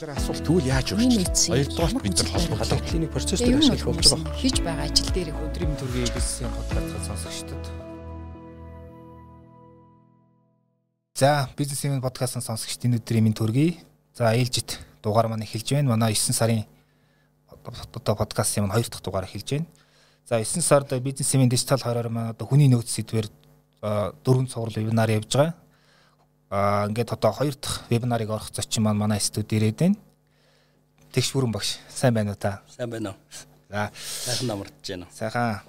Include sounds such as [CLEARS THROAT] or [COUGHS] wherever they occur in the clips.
Тэгэхээр асуулт тэгвэл яаж үргэлж хоёрдугаар бид нар холбоо халуун клиник процесс дээр ашиглах болж байгаа. Хийж байгаа ажил дээр өдрийн төргийн бизнесийн подкастыг сонсогчдод. За, бизнесийн подкастын сонсогчдын өдрийн минь төргий. За, ээлжит дугаар маань эхэлж байна. Манай 9 сарын одоо подкастын маань 2 дахь дугаар эхэлж байна. За, 9 сард бизнесийн дижитал хороор маань одоо хүний нөөц сэдвэр дөрвөн цуврал вебинар явьж байгаа. Аа ингээд одоо хоёр дахь вебинарыг орох зочин маань манай студ ирээд байна. Тэгш бүрэн багш сайн байна уу та? Сайн байна уу. За сайхан намардж байна. Сайхан.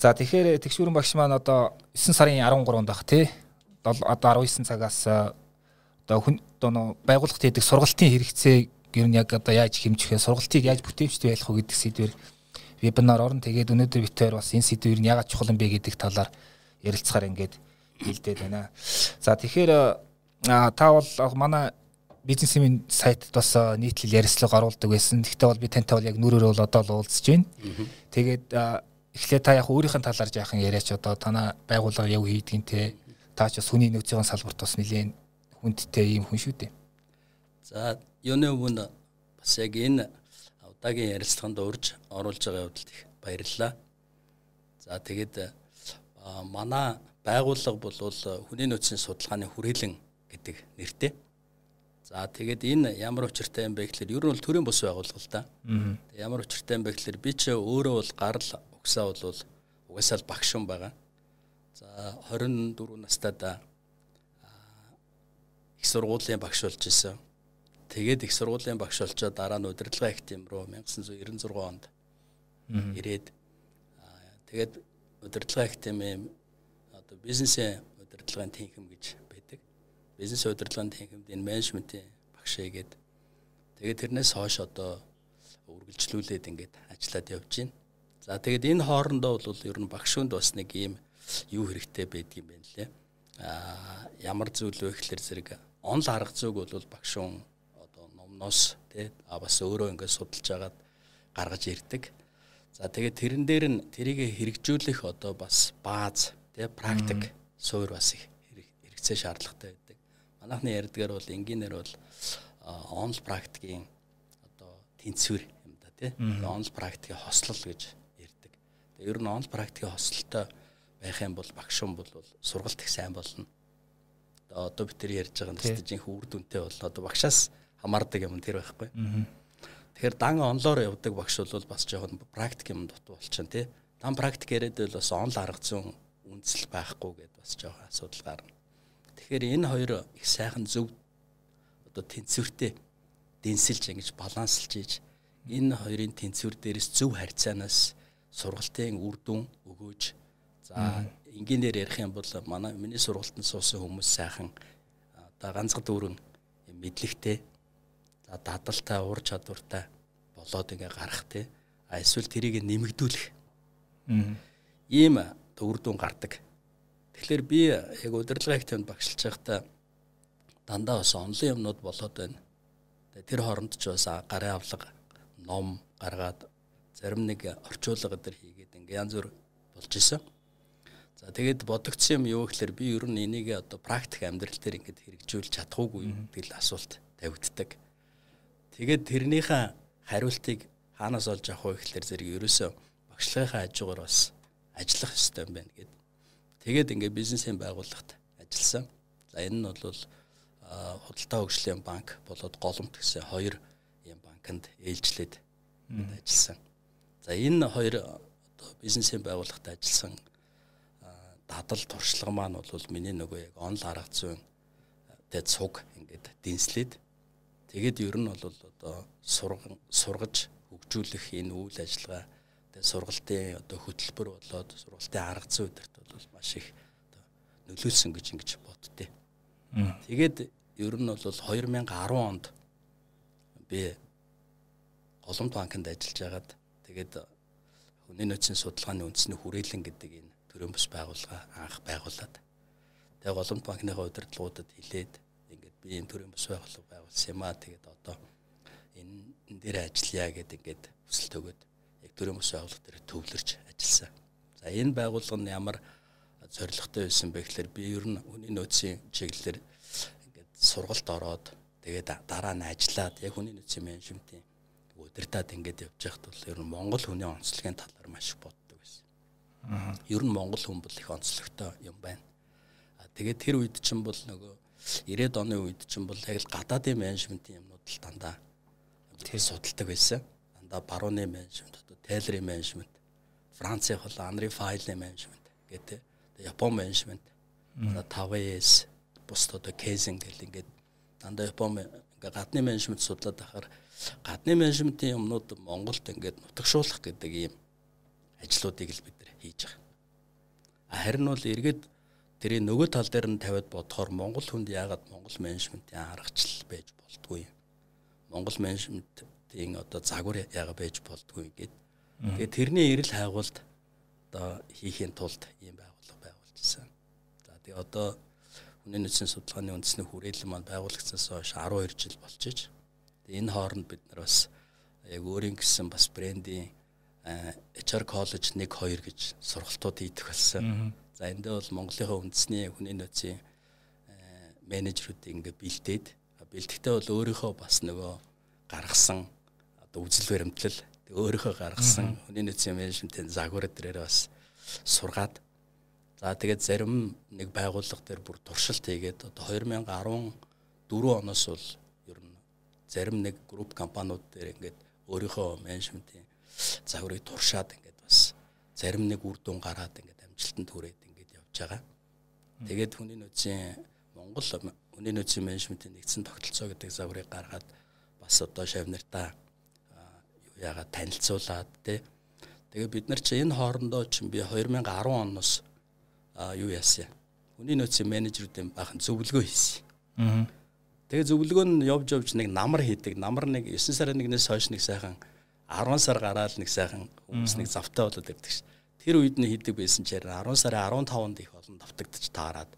За тэгэхээр тэгш бүрэн багш маань одоо 9 сарын 13-нд баг тий. Одоо 19 цагаас одоо хүн одоо байгууллагт хийдэг сургалтын хэрэгцээ гэр нь яг одоо яаж хэмжих вэ? Сургалтыг яаж бүтээмжтэй байлгах вэ гэдэг сэдвэр вебинар орно. Тэгээд өнөөдөр хоёр бас энэ сэдвэр нь ягаад чухал юм бэ гэдэг талаар ярилцахаар ингээд хэлдээд байна. За тэгэхээр та бол манай бизнесийн сайтад бас нийтлэл ярилцлага оруулдаг байсан. Гэхдээ бол би тантай бол яг нүрээр бол одоо л уулзж байна. Тэгээд эхлээ та яг өөрийнх нь талаар яахан яриач одоо танаа байгууллага яв хийдгинтэй та ч бас хүний нөөцийн салбарт бас нэлээд хүндтэй юм хүн шүү дээ. За юуны өмнө бас яг энэ удаагийн ярилцлаганд урьж оруулж байгаа явдалд их баярлалаа. За тэгээд манай байгууллага бол хүний нөөцийн судалгааны хүрээлэн гэдэг нэртэй. За тэгээд энэ ямар учиртай юм бэ гэхээр ер нь бол төрийн бус байгууллага л да. Тэгээд ямар учиртай юм бэ гэхээр би ч өөрөө бол гарал угсаа бол угаасаа л багш юм байгаа. За 24 настайд их сургуулийн багш болж исэн. Тэгээд их сургуулийн багш болчоод дараа нь удирдлага их тийм рүү 1996 онд ирээд тэгээд удирдлага их тийм юм одоо бизнесийн удирдлагын тэнхэм гэж бизнес удирдлагын тэнхимд энэ менежментийн багш хийгээд тэгээд тэрнээс хойш одоо үргэлжлүүлээд ингээд ажиллаад явж байна. За тэгээд энэ хоорондоо бол ер нь багшуунд бас нэг ийм юу хэрэгтэй байдаг юм байна лээ. Аа ямар зүйл вэ гэхэлэр зэрэг онл арга зүг бол багшуун одоо номноос тий а бас өөрөө ингээд судалж агаад гаргаж ирдэг. За тэгээд тэрэн дээр нь тэрийг хэрэгжүүлэх одоо бас бааз тий практик суур бас их хэрэгцээ шаардлагатай манайхны ярьдгаар бол энгийнээр бол онл практикийн одоо тэнцвэр юм да тий. Онл практикийн хослол гэж ярьдаг. Тэгээ ер нь онл практикийн хослолтой байх юм бол багшин бол сургалт их сайн болно. Одоо бид тэр ярьж байгаа нь стажинх үр дүнтэй бол одоо багшаас хамаардаг юм тэр байхгүй. Тэгэхээр дан онлоор явдаг багш бол бас жоохон практик юм дутуу болчихно тий. Дан практик яриад бол бас онл арга зүйн үндэслэл байхгүй гэдээ бас жоохон асуудал гарна. Тэгэхээр энэ хоёр их сайхан зөв одоо тэнцвэртэй дэнсэлж ингэж баланслж ийж энэ хоёрын тэнцвэр дээрээс зөв харьцаанаас сургалтын үр дүн өгөөж за энгийнээр ярих юм бол манай миний сургалтанд суусан хүмүүс сайхан одоо ганцхан дүүрэн мэдлэгтэй за дадалтай ур чадвартай болоод ингээ гарах те а эсвэл тэрийг нэмэгдүүлэх. Ийм үр дүн гардаг Тэгэхээр би яг удирдлага их төвд багшилж байхдаа дандаа бас онлын юмнууд болоод байна. Тэр хооронд ч бас гарын авлага ном гаргаад зарим нэг орчуулга өдр хийгээд ингээ янз бүр болж исэн. За тэгээд бодогдсон юм юу гэхээр би ер нь энийг одоо практик амьдрал дээр ингээд хэрэгжүүлж чадахгүй гэдэг л асуулт тавигддаг. Тэгээд тэрнийхээ хариултыг хаанаас олж авах вэ гэхээр зэрэг ерөөсөө багшлагынхаа хажуугаар бас ажиллах ёстой юм байна гэдэг Тэгээд ингээ бизнесийн байгууллагт ажилласан. За энэ нь бол худалдаа хөгжлийн банк болоод голомт гэсэн хоёр юм банкнд ээлжлээд ажилласан. За энэ хоёр одоо бизнесийн байгууллагт ажилласан дадал туршлага маань бол миний нөгөө яг онл арга зүйн тэд цуг ингээд дэнслээд тэгээд ер нь бол одоо сургаж хөгжүүлэх энэ үйл ажиллагаа тэгээд сургалтын одоо хөтөлбөр болоод сургалтын арга зүй өдөрт бол маш их нөлөөлсөн гэж ингэж боддتي. Тэгээд ер нь бол 2010 онд би Голомт банкнд ажиллаж байгаад тэгээд хүний нөөцийн судалгааны үндэсний хүрээлэн гэдэг энэ төрийн бас байгууллага анх байгуулад. Тэгээд Голомт банкныхаа удирдлагуудад хилээд ингээд би энэ төрийн бас байгууллага байгуулсан юм аа. Тэгээд одоо энэ дээр ажиллая гэдэг ингээд хүсэлт өгөөд төрийн бас байгууллага дээр төвлөрч ажилласан. За энэ байгууллага нь ямар зоригтой байсан бэ гэхээр би ер нь хүний нөөцийн чиглэлээр ингээд сургалт ороод тэгээд дараа нь ажиллаад яг хүний нөөцийн менежментийн удирдаад ингээд явж байхад бол ер нь Монгол хүний онцлогийн талаар маш их боддог байсан. Аа. Ер нь Монгол хүн бол их онцлогтой юм байна. А тэгээд тэр үед чинь бол нөгөө 90-ад оны үед чинь бол яг л гадаадын менежментийн юмнууд л дандаа тэр судалдаг байсан. Дандаа барууны менежмент, одоо Тейлрийн менежмент, Францын бол Анри Файлын менежмент гэдэг. Япон менежмент, 5S бус одоо кейсинг гэл ингээд дандаа Япон ингээ гадны менежмент судлаад байхаар гадны менежментийн юмнууд Монголд ингээд нутагшуулах гэдэг ийм ажлуудыг л бид нэр хийж байгаа. Харин бол эргээд тэрийн нөгөө тал дээр нь тавиад бодохоор Монгол хүнд яагаад Монгол менежментийн аргачлал байж болдгүй юм. Монгол менежментийн одоо загвар яагаад байж болдгүй гэд. Тэгээ тэрний эрэл хайгуулд одоо хийхийн тулд ийм байгууллага байгуулжсэн. За тэгээ одоо хүний нөөцийн судалгааны үндэсний хүрээлэн маань байгуулагдсанаас хойш 12 жил болж иж. Тэгээ энэ хооронд бид нар бас яг өөрийн гэсэн бас брендийн HR college 1 2 гэж сургалтууд хийдэг болсон. За эндээ бол Монголынхаа үндэсний хүний нөөцийн менежерүүдийг ингээ бэлдээд бэлтгэхдээ бол өөрийнхөө бас нөгөө гаргасан одоо үзэл баримтлал өөрийнхөө гаргасан хүний нөөцийн менежментийн загвар дээр бас сургаад. За тэгээд зарим нэг байгууллага дээр бүр туршилт хийгээд одоо 2014 оноос бол ер нь зарим нэг групп компаниуд дээр ингээд өөрийнхөө менежментийн загварыг туршаад ингээд бас зарим нэг үр дүн гараад ингээд амжилтанд хүрээд ингээд явж байгаа. Тэгээд хүний нөөцийн Монгол хүний нөөцийн менежментийн нэгдсэн тогтолцоо гэдэг загварыг гаргаад бас одоо шавнартаа яагаад танилцуулаад тий. Тэгээд бид нар чи энэ хоорондоо чинь би 2010 оноос юу яасан. Хүний нөөцийн менежерүүдийн бахан зөвлөгөө хийсэн. Аа. Тэгээ зөвлөгөө нь явж явж нэг намар хийдэг. Намар нэг 9 сарын 1-ээс хойш нэг сайхан 10 сар гараад нэг сайхан хүмүүс нэг завтай болоод ирдэг ш. Тэр үед нь хийдэг байсан чээр 10 сарын 15-нд их олон давтагдчих таарад.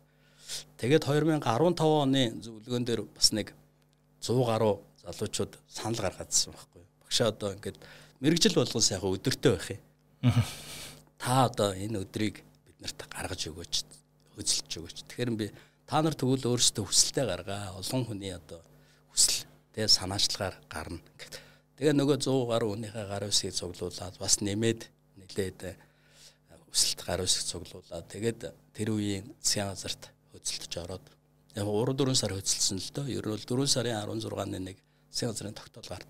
Тэгээд 2015 оны зөвлөгөөн дээр бас нэг 100 гаруй залуучууд санал гаргаадсан байхгүй. Багшаа одоо ингээд мэрэгжил болгон сайхан өдөртөө байх юм. Та одоо энэ өдрийг нарт гаргаж өгөөч хөзөлж өгөөч. Тэгэхээр би та нар тэгвэл өөрсдөө хүсэлтээ гаргаа. Олон хүний одоо хүсэл тэгээ санаачлагаар гарна гэдэг. Тэгээ нөгөө 100 гаруй хүнийхээ гар үсгийг цуглуулад бас нэмээд нэлээд э, хүсэлт гар үсэг цуглуулад тэгээд тэр үеийн засгийн газарт хөдөлтөж ороод яг 3 4 сар хөдөлсөн л дөө. Ер нь бол 4 сарын 16-ны нэг засгийн газрын тогтоол гарт.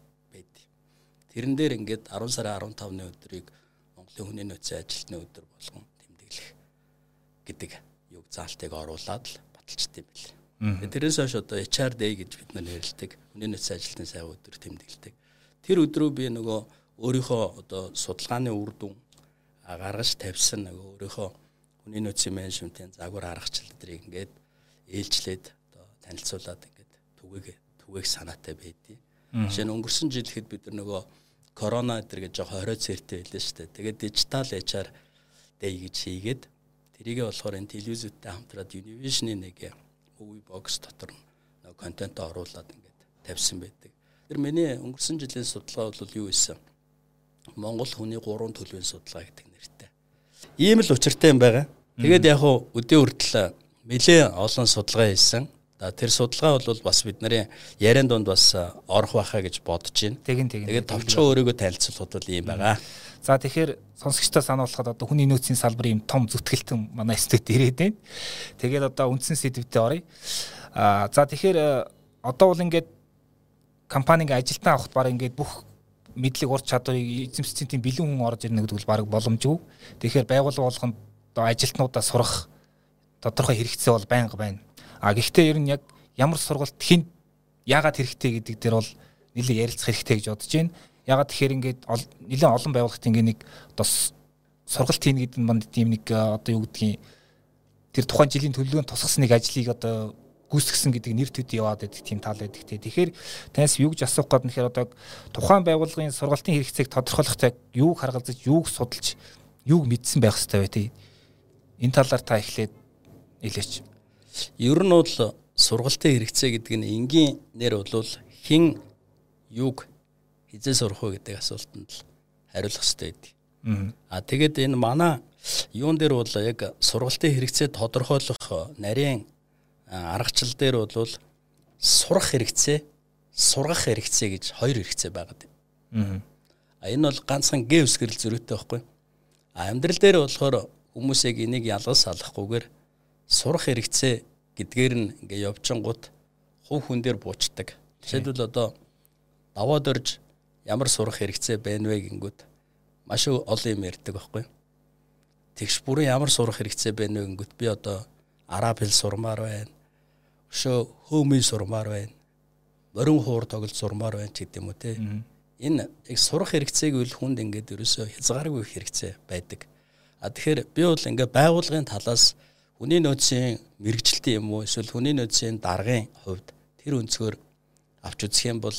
Тэрэн дээр ингээд 10 сарын 15-ны өдрийг Монголын хүний нөөцийн ажилтны өдөр болгон гэдэг юг заалтыг оруулаад л баталчт юм бэл. Тэрээс хойш одоо HR day гэж бид нар ярилдаг. Хүний нөөцийн ажилтны сайн өдөр тэмдэглэдэг. Тэр өдрөө би нөгөө өөрийнхөө одоо судалгааны үр дүн гаргаж тавьсан нөгөө өөрийнхөө хүний нөөцийн менежментийн загвар аргачлалдрыг ингээд ээлжлээд одоо танилцуулаад ингээд түгээг түгээх санаатай байдیں۔ Жишээ нь өнгөрсөн жил хэд бид нөгөө корона гэдэг жоо 20 цэртэй байлаа шүү дээ. Тэгээд дижитал HR day гэж хийгээд Тэрийгээ болохоор энэ телевизүүдтэй хамтраад Univision-ы нэг movie box дотор нэг контент оруулаад ингээд тавьсан байдаг. Тэр миний өнгөрсөн жилийн судалгаа бол юу байсан? Монгол хүний гурван төлөвийн судалгаа гэдэг нэртэй. Ийм л учиртай юм байгаа. Тэгээд яг хуу өдөө хүртэл нэлээ олон судалгаа хийсэн. Тэр судалгаа бол бас бидний яриан донд бас орох байхаа гэж бодож байна. Тэгин тэгин. Тэгээд товчхон өөрийгөө танилцуулахад бол ийм байгаа. За тэгэхээр сонсогчдоо сануулхад одоо хүний нөөцийн салбарын юм том зүтгэлтэн манай студид ирээд байна. Тэгээд одоо үндсэн сэдвүүдэд оръё. Аа за тэгэхээр одоо бол ингээд компаниг ажилтан авахд баг ингээд бүх мэдлэг ур чадварыг эзэмшсэн тийм бэлэн хүн орж ирнэ гэдэг бол баг боломжгүй. Тэгэхээр байгууллага болгонд одоо ажилтнуудаа сурах тодорхой хэрэгцээ бол байнга байна. А гэхдээ ер нь яг ямар сургалт хэн яагаад хэрэгтэй гэдэг дээр бол нэлээд ярилцах хэрэгтэй гэж бодож байна. Ягаад тэгэхээр ингээд нэлээд олон байгууллагт ингээд нэг одоо сургалт хийн гэдэг нь манд тийм нэг одоо юу гэдгийг тэр тухайн жилийн төлөвлөгөөнд тусгасан нэг ажлыг одоо гүйцэтгсэн гэдэг нэр төд яваад байдаг тийм тал байдаг те. Тэгэхээр танаас юу гэж асуух гээд нэхэр одоо тухайн байгууллагын сургалтын хэрэгцээг тодорхойлохдоо юуг харгалзаж, юуг судалж, юуг мэдсэн байх хэрэгтэй бай те. Энэ талаар та эхлээд хэлээч. Ер нь бол сургалтын хэрэгцээ гэдэг нь энгийн нэр бол хин юг хизээ сурах вэ гэдэг асуултанд л хариулах хэрэгтэй байдаг. Аа тэгээд энэ манай юун дээр бол яг сургалтын хэрэгцээ тодорхойлох нарийн аргачлал дээр бол сурах хэрэгцээ, сургах хэрэгцээ гэж хоёр хэрэгцээ байгаад байна. Аа. Энэ бол ганцхан гээ үсгэрэл зөрүүтэй байхгүй. А амьдрал дээр болохоор хүмүүсийг энийг ялгал салахгүйгээр сурах хэрэгцээ гэдгээр нь ингээ явжингууд хувь хүн дээр буучдаг. Жишээлбэл одоо даваад орж ямар сурах хэрэгцээ байна вэ гингүүд маш олон юм ярьдаг байхгүй. Тэгш бүрэн ямар сурах хэрэгцээ байна вэ гингүүд би одоо араб хэл сурмаар байна. Өшөө хөөмийн сурмаар байна. Морин хуур тоглож сурмаар байна ч гэдэг юм уу те. Энэ яг сурах хэрэгцээг үл хүнд ингээд ерөөсөө хязгааргүй хэрэгцээ байдаг. А тэгэхээр би бол ингээд байгуулгын талаас хүний нөөцийн мэрэгчлэлтийн юм уу эсвэл хүний нөөцийн даргын хувьд тэр өнцгөр авч үзэх юм бол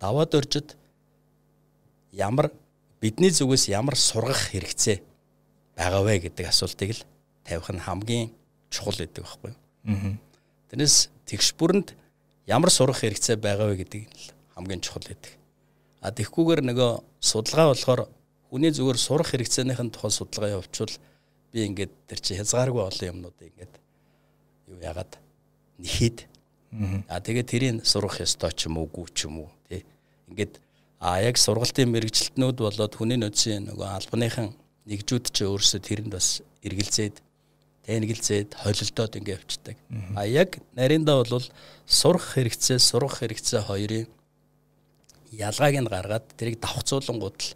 даваад оржид ямар бидний зүгээс ямар сургах хэрэгцээ байгаа вэ гэдэг асуултыг л тавих нь хамгийн чухал гэдэг байхгүй юу. Тэрнээс тэгш бүрэнд ямар сурах хэрэгцээ байгаа вэ гэдэг нь хамгийн чухал гэдэг. А тэгхгүйгээр нөгөө судалгаа болохоор хүний зүгээр сурах хэрэгцээнийхэн тухай судалгаа явуучвал би ингээд тэр чи хязгааргүй олон юмнуудыг ингээд юу яагаад нэхэд а тэгээд тэрийг сурах ёстой ч юм уу гүү ч юм уу тий. Ингээд а яг сургалтын мэрэгчлэтнүүд болоод хүний нөөцийн нөгөө албаныхан нэгжүүд ч өөрсдөө тэрэнд бас эргэлзээд тэнэгэлзээд холилдоод ингээд явцдаг а яг нариндаа бол сурах хэрэгцээ сурах хэрэгцээ хоёрын ялгааг нь гаргаад тэрийг давхцуулангууд л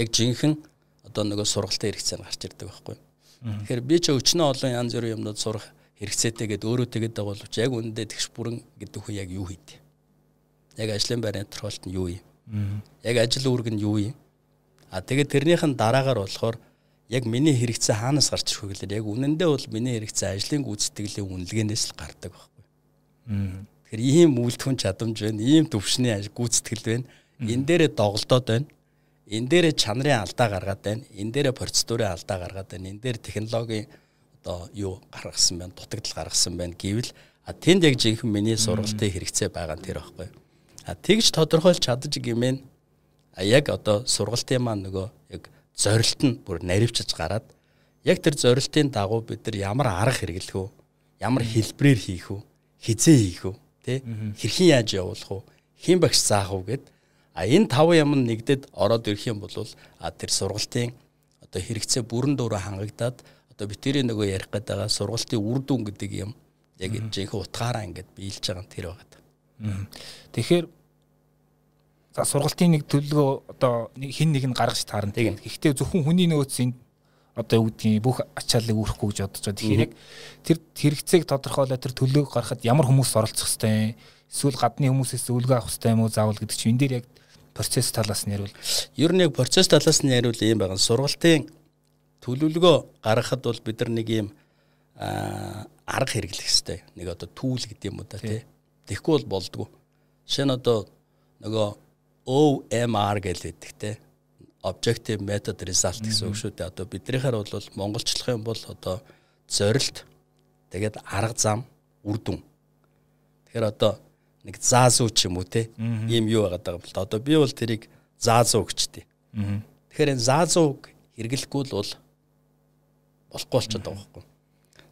яг жинхэнэ одоо нөгөө сургалтын хэрэгцээ нь гарч ирдэг байхгүй. Тэгэхээр би ч өчнөө олон янз бүрийн юмнууд сурах хэрэгцээтэй гэдээ өөрөө тэгээд байгаа боловч яг үнэндээ тэгш бүрэн гэдэг хүн яг юу хийдэ. Яг ажлын байрны тохиолдолд нь юу юм? Яг ажил үүрэг нь юу юм? А тэгээд тэрнийх нь дараагаар болохоор яг миний хэрэгцээ хаанаас гарч ирэх вэ гэхээр яг үнэндээ бол миний хэрэгцээ ажлын гүйцэтгэлийн үнэлгээнээс л гардаг байхгүй. Тэгэхээр ийм үйлдвэн чадамж байна, ийм төвшний гүйцэтгэл байна. Энэ дээрээ доголдоод байна энэ дээр чанарын алдаа гаргаад байна. Энэ дээр процедурын алдаа гаргаад байна. Энэ дээр технологийн одоо юу гаргасан байна, дутагдал гаргасан байна гэвэл а тэнд яг жинхэнэ миний сургалтын хэрэгцээ байгаа нь тэр байхгүй. А тэгж тодорхойлж чадаж гимэн а яг одоо сургалтын маань нөгөө яг зорилт нь бүр наривчж гараад яг тэр зорилтын дагуу бид нар ямар арга хэрэглэх үү? Ямар хэлбрээр хийх үү? Хизээ хийх үү? Тэ? Хэрхэн яаж явуулах уу? Хэн багш заах уу гэд А энэ тав юм нэгдэд ороод ирэх юм бол тэр сургалтын одоо хэрэгцээ бүрэн дүүрээ хангагдаад одоо битэрийн нөгөө ярих гээд байгаа сургалтын үр дүн гэдэг юм яг жинхэнэ утгаараа ингээд биелж байгаа нь тэр байгаа. Тэгэхээр за сургалтын нэг төлөвлөгөө одоо хин нэг нь гаргаж таарна. Гэхдээ зөвхөн хүний нөөцийн одоо юу гэдгийг бүх ачааллыг үүрэхгүй гэж бодож байгаа. Тэгэхээр яг тэр хэрэгцээг тодорхойлоод тэр төлөвлөгөө гаргахад ямар хүмүүс оролцох хэвтэй эсвэл гадны хүмүүсээс үлгөө авах хэвтэй юм уу заавал гэдэг чинь энэ дээр яг процесс талаас нь ярил. Ер нь яг процесс талаас нь ярил ийм байгаа. Сургалтын төлөвлөгөө гаргахад бол бид нар нэг ийм арга хэрэглэх хэрэгтэй. Нэг одоо түүл гэдэг юм уу та тий. Тэгэхгүй бол болдгоо. Жишээ нь одоо нөгөө OMR гэдэг тий. Objective Method Result гэсэн үг шүү дээ. Одоо биднийхээр бол монголчлох юм бол одоо зорилт тэгээд арга зам үр дүн. Тэгэхээр одоо нэг заазуу ч юм уу те ийм юу байгаа даа бол одоо би бол тэрийг заазуу гэчтэй. Тэгэхээр энэ заазууг хэрэглэхгүй л бол болохгүй болчиход байгаа байхгүй.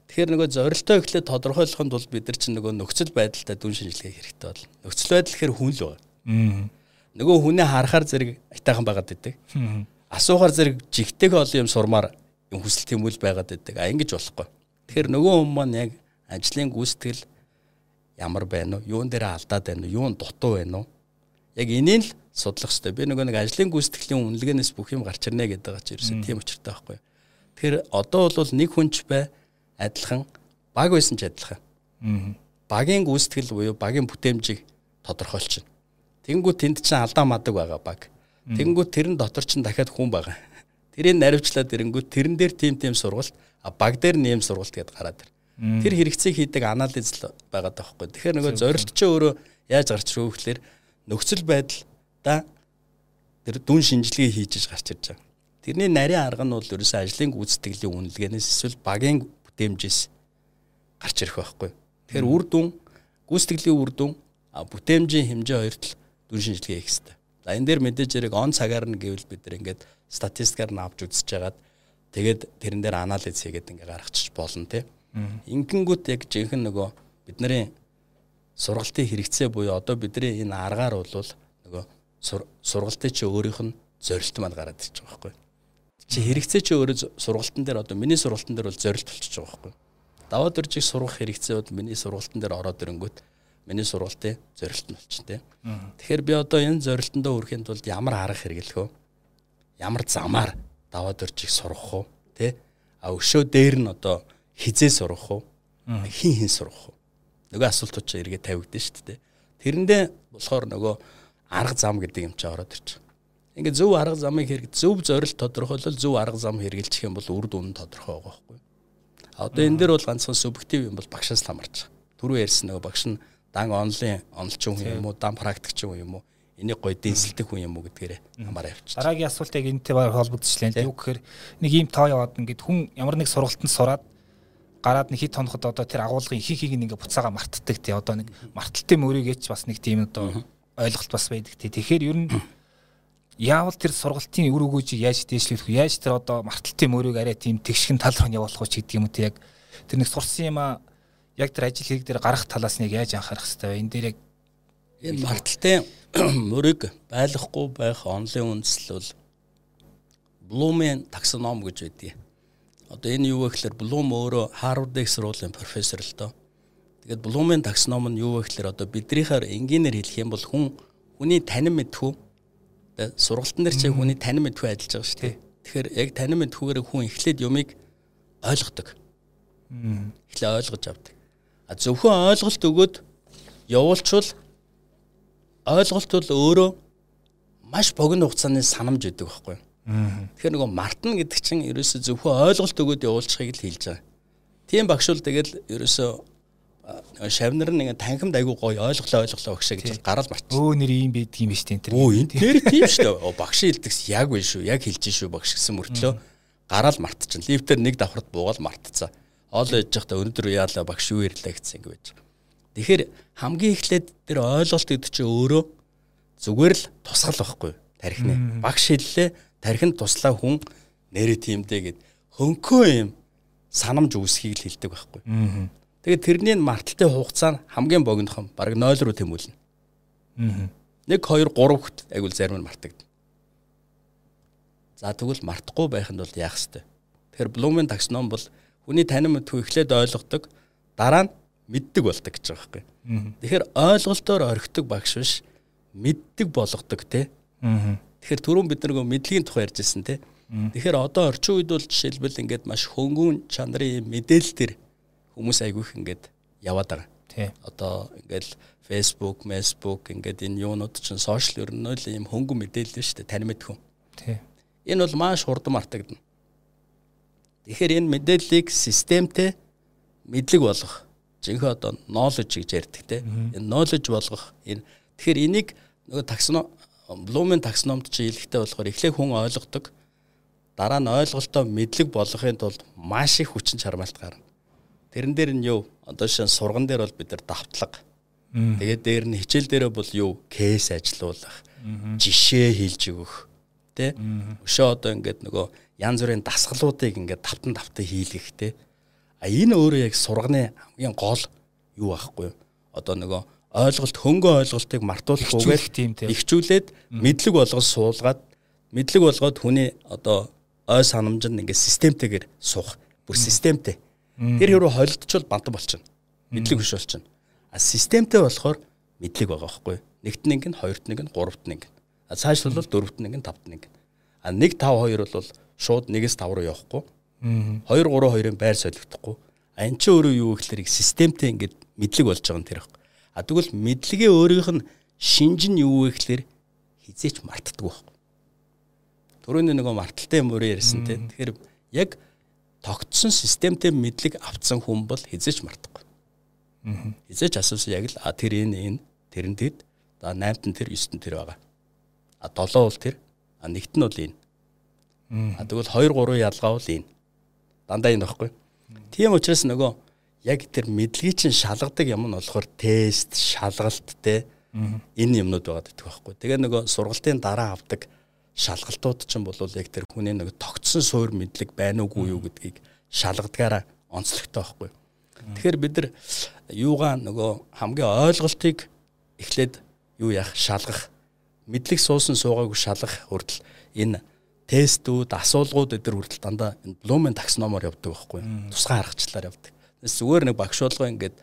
Тэгэхээр нөгөө зорилтоо ихлээр тодорхойлохын тулд бид нар чинь нөгөө нөхцөл байдалтай дүн шинжилгээ хэрэгтэй бол. Нөхцөл байдал гэхэр хүн л байгаа. Нөгөө хүнээ харахаар зэрэг айтайхан байгаад байдаг. Асуухаар зэрэг жигтэйг олон юм сурмаар юм хүсэл тэмүүл байгаад байдаг. А ингэж болохгүй. Тэгэхээр нөгөө хүмүүс маань яг ажлын гүйцэтгэл ямар байна уу? Юун дээр алдаад байна уу? Юун дутуу байна уу? Яг энийг л судлах хэрэгтэй. Би нөгөө нэг ажлын гүйцэтгэлийн үнэлгээнээс бүх юм гарч ирнэ гэдэг чи ерөөсөө тийм учиртай байхгүй. Тэгэхээр одоо бол нэг хүнч бай адилхан баг байсан ч адилхан. Багийн гүйцэтгэл буюу багийн бүтээмжийг тодорхойлчихно. Тэнгүү тэнд чинь алдаа мадаг байгаа баг. Тэнгүү тэрэн дотор чинь дахиад хүн байгаа. [LAUGHS] Тэрийг наривчлаад ирэнгүү тэрэн дээр тим тим сургалт а баг дээр нэм сургалт гэдээ гараад ир. Тэр хэрэгцээг хийдэг анализ л байгаа даахгүй. Тэгэхээр нөгөө зорилт чи өөрөө яаж гарч ирэх вэ гэхээр нөхцөл байдалда тэр дүн шинжилгээ хийж гарч ирж байгаа. Тэрний нарийн арга нь бол ерөөсөө ажлын гүйцэтгэлийн үнэлгээнээс эсвэл багийн бүтээмжээс гарч ирэх байхгүй. Тэгэхээр үр дүн гүйцэтгэлийн үр дүн бүтээмжийн хэмжээ хоёрт л дүн шинжилгээ хийх хэрэгтэй. За энэ дээр мэдээж хэрэг он цагаар нь гэвэл бид нар ингээд статистикаар нь авч үзэж хагаад тэгээд тэрэн дээр анализ хийгээд ингээд гаргачих болно тийм. Ингэнгүүт яг жинхэнэ нөгөө бидний сургалтын хэрэгцээ буюу одоо бидний энэ аргаар бол нөгөө сургалтын чи өөрийнх нь зорилт маань гараад ирж байгаа байхгүй. Чи хэрэгцээ чи өөрөө сургалтын дээр одоо миний сургалтын дээр бол зорилт болчихж байгаа байхгүй. Даваад иржих сурах хэрэгцээ бол миний сургалтын дээр ороод ирэнгүүт миний сургалтын зорилт нь болчих тээ. Тэгэхээр би одоо энэ зорилтондоо хүрэхэд тулд ямар арга хэрэглэх вэ? Ямар замаар даваад иржих сурах вэ? Тэ? А өшөө дээр нь одоо хизээ сурах уу? Хин хин сурах уу? Нөгөө асуултууд ч эргээ тавигдсан шүү дээ. Тэрэндээ болохоор нөгөө арга зам гэдэг юм чи ороод байгаа. Ингээ зөв арга замыг хэрэг зөв зорилт тодорхойлол зөв арга зам хэрэгжилчих юм бол үр дүн тодорхой байгаа байхгүй. Одоо энэ дээр бол ганцхан субъектив юм бол багшаас хамаарч байгаа. Түрүү ярьсан нөгөө багш нь дан онлын онолчин хүн юм уу, дан практикчин хүн юм уу, энийг гоё дэнсэлдэг хүн юм уу гэдгээр хамаараа явчих. Дараагийн асуулт яг энэтэй холбогдчихлээ. Юу гэхээр нэг ийм тоо яваад ингээд хүн ямар нэг сургалтанд сураад гараад нэг хит тоноход одоо тэр агуулгын хин хийг ингээ буцаага мартдаг тий одоо нэг марталтай мөрийгээч бас нэг тийм одоо ойлголт бас байдаг тий. Тэгэхээр ер нь яавал тэр сургалтын үр өгөөжийг яаж дээшлэх вэ? Яаж тэр одоо марталтын мөрийг арай тийм тэгшгэн тал руу явуулах вэ гэдэг юм уу тий яг тэр нэг сурсан юм а яг тэр ажил хэрэг дээр гарах талаас нэг яаж анхаарах хэрэгтэй вэ? Энэ дээр яг энэ марталтын [CLEARS THROAT] мөрийг байлгахгүй байх онлын үндэслэл бол Блумын таксоном гэж байдгийг. Одоо энэ юу вэ гэхээр Блум өөрөө Harvard-ийн сургуулийн профессор л доо. Тэгээд Блумын таксоном нь юу вэ гэхээр одоо биднийхээр энгийнээр хэлэх юм бол хүн хүний танин мэдхүү сургалтын дээр чи хүний танин мэдхүү ажиллаж байгаа шүү дээ. Тэгэхээр яг танин мэдхүүгээр хүн эхлээд юмыг ойлгодог. Эхлээ ойлгож авдаг. А зөвхөн ойлголт өгөөд явуулчвал ойлголт бол өөрөө маш богино хугацааны санамж өгдөг байхгүй. Тэгэхээр нөгөө мартна гэдэг чинь ерөөсө зөвхөн ойлголт өгөөд явуулчихыг л хэлж байгаа. Тийм багш бол тэгэл ерөөсө шавнар ингээ танхимд айгу гоё ойлголоо ойлголоо багшаа гэж гараал мартсан. Өө нэр ийм байдаг юм тийм тэр. Өө энэ тэр тийм шүү дээ. Багш хэлдэгс яг биш шүү. Яг хэлж шүү багш гэсэн мөртлөө гараал мартчихсан. Лифтээр нэг давхарт буугаал мартцсан. Оол яж захта өнөөдөр яалаа багш юу ирлээ гэсэн ингээ байж. Тэгэхээр хамгийн эхлээд тэр ойлголт гэдэг чинь өөрөө зүгээр л тусгал байхгүй тархины. Багш хэллээ тархинд туслаа хүн нэрэ тиймдээ гэд хөнкөө юм санамж үүсхийг л хэлдэг байхгүй. Тэгээд тэрний марталтай хугацаа нь хамгийн богинохон бараг 0 руу тэмүүлнэ. Аа. 1 2 3 хөт айгуул зарим нь мартагдана. За тэгвэл мартахгүй байхын тулд яах ёстой? Тэгэхээр Блумын таксоном бол хүний танин мэдхүй эхлээд ойлгодог, дараа нь мэддэг болдог гэж байгаа байхгүй. Тэгэхээр ойлголтоор орхидог багш биш, мэддэг болгодог те. Тэгэхээр түрүүн бид нэг мэдлэгийн тухай ярьжсэн те. Тэгэхээр одоо орчин үед бол жишээлбэл ингээд маш хөнгөн чанарын мэдээлэл төр хүмүүс айгүйх ингээд яваад байгаа. Тий. Одоо ингээд Facebook, Facebook ингээд энэ юунууд чинь сошиал ер нь л ийм хөнгөн мэдээлэл шүү дээ. Тань мэдхүн. Тий. Энэ бол маш хурдан мартагдана. Тэгэхээр энэ мэдээллийг системтэй мэдлэг болгох жинхэнэ одоо knowledge гэж ярьдаг те. Энэ knowledge болгох энэ тэгэхээр энийг нөгөө таксоном Блумын таксономд чи хэлэхтэй болохоор эхлээ хүн ойлгодог дараа нь ойлголтоо мэдлэг болгохын тулд маш их хүчин чармаалт гарна. Тэрэн дээр нь юу? Одоо шин сурган дээр бол бид нар давтлага. Тэгээд дээр нь хичээл дээрээ бол юу? Кейс ажилуулах, жишээ хэлж өгөх, тэ? Өшөө одоо ингээд нөгөө янз бүрийн дасгалуудыг ингээд тавтан тавтан хийлгэх, тэ? А энэ өөрөө яг сурганы хамгийн гол юу байхгүй юу? Одоо нөгөө ойлголт хөнгөн ойлголтыг мартуулахгүйгээр ихчүүлээд мэдлэг болгож суулгаад мэдлэг болгоод хүний одоо ой санамж нь ингээд системтэйгээр суух. Бүр системтэй. Тэр хэрэг холилдчихвол бантан болчихно. Мэдлэг биш болчихно. А системтэй болохоор мэдлэг байгаа байхгүй. Нэгт нэг нь, хоёрт нэг нь, гуравт нэг нь. А цааш бол дөрөвт нэг нь, тавт нэг нь. А 1 5 2 бол шууд 1-с 5 руу явахгүй. 2 3 2-ын байр солигдохгүй. А эн чинь өөрөө юу гэхээр системтэй ингээд мэдлэг болж байгаа юм тэр байхгүй. А тэгвэл мэдлэгээ өөрийнх нь шинж нь юу вэ гэхээр хизээч мартдаг байхгүй. Төрөний нөгөө марталтай юм өөрөө ярьсан тийм. Тэгэхээр яг тогтсон системтэй мэдлэг авцсан хүн бол хизээч мартахгүй. Аа. Хизээч асуусан яг л а тэр энэ энэ тэрэн тэд за 8-т нь тэр 9-т нь тэр байгаа. А 7 бол тэр а нэгт нь бол энэ. Аа. Тэгвэл 2 3 ялгаа бол энэ. Дандаа энэ багхгүй. Тийм учраас нөгөө яг тэр мэдлэгийг чинь шалгадаг юм нь болохоор тест, шалгалт те. Энэ юмнууд байгаа гэдэг байхгүй. Тэгээ нөгөө сургалтын дараа авдаг шалгалтууд ч юм бол яг тэр хүний нэг тогтсон суур мэдлэг байна уугүй юу гэдгийг шалгадгаараа онцлогтой байхгүй. Тэгэхээр бид нар юугаа нөгөө хамгийн ойлголтыг эхлээд юу яах? Шалгах. Мэдлэг суусан суугаагүй шалгах хүртэл энэ тестүүд, асуулгууд эдгээр хүртэл дандаа энэ Bloom-ын таксономоор явдаг байхгүй. Тусгай аргачлалаар явдаг. Зүгээр нэг багш болгоо ингээд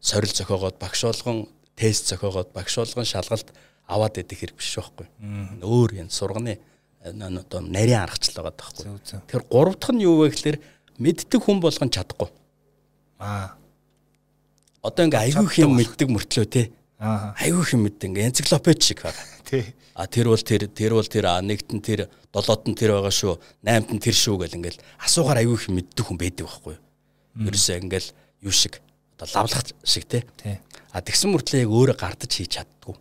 сорил зохиогоод багш болгон тест зохиогоод багш болгон шалгалт аваад идэх хэрэг биш байхгүй. Өөр энэ сурганы одоо нарийн аргачлал байгаа байхгүй. Тэгэхээр гурав дахь нь юу вэ гэхээр мэддэг хүн болгон чадахгүй. Аа. Одоо ингээ айгүй их юм мэддэг мөртлөө те. Аа. Айгүй их юм мэддэг ингээ энциклопед шиг байгаа. [LAUGHS] Тий. А тэр бол тэр тэр бол тэр нэгт нь тэр долоод нь тэр байгаа шүү. Наймд нь тэр шүү гэл ингээл асуухаар айгүй их мэддэг хүн байдаг байхгүй. Ерөөсөө ингээл юу шиг одоо лавлах шиг те. А тэгсэн мөртлөө яг өөрөө гардаж хийж чаддгүй.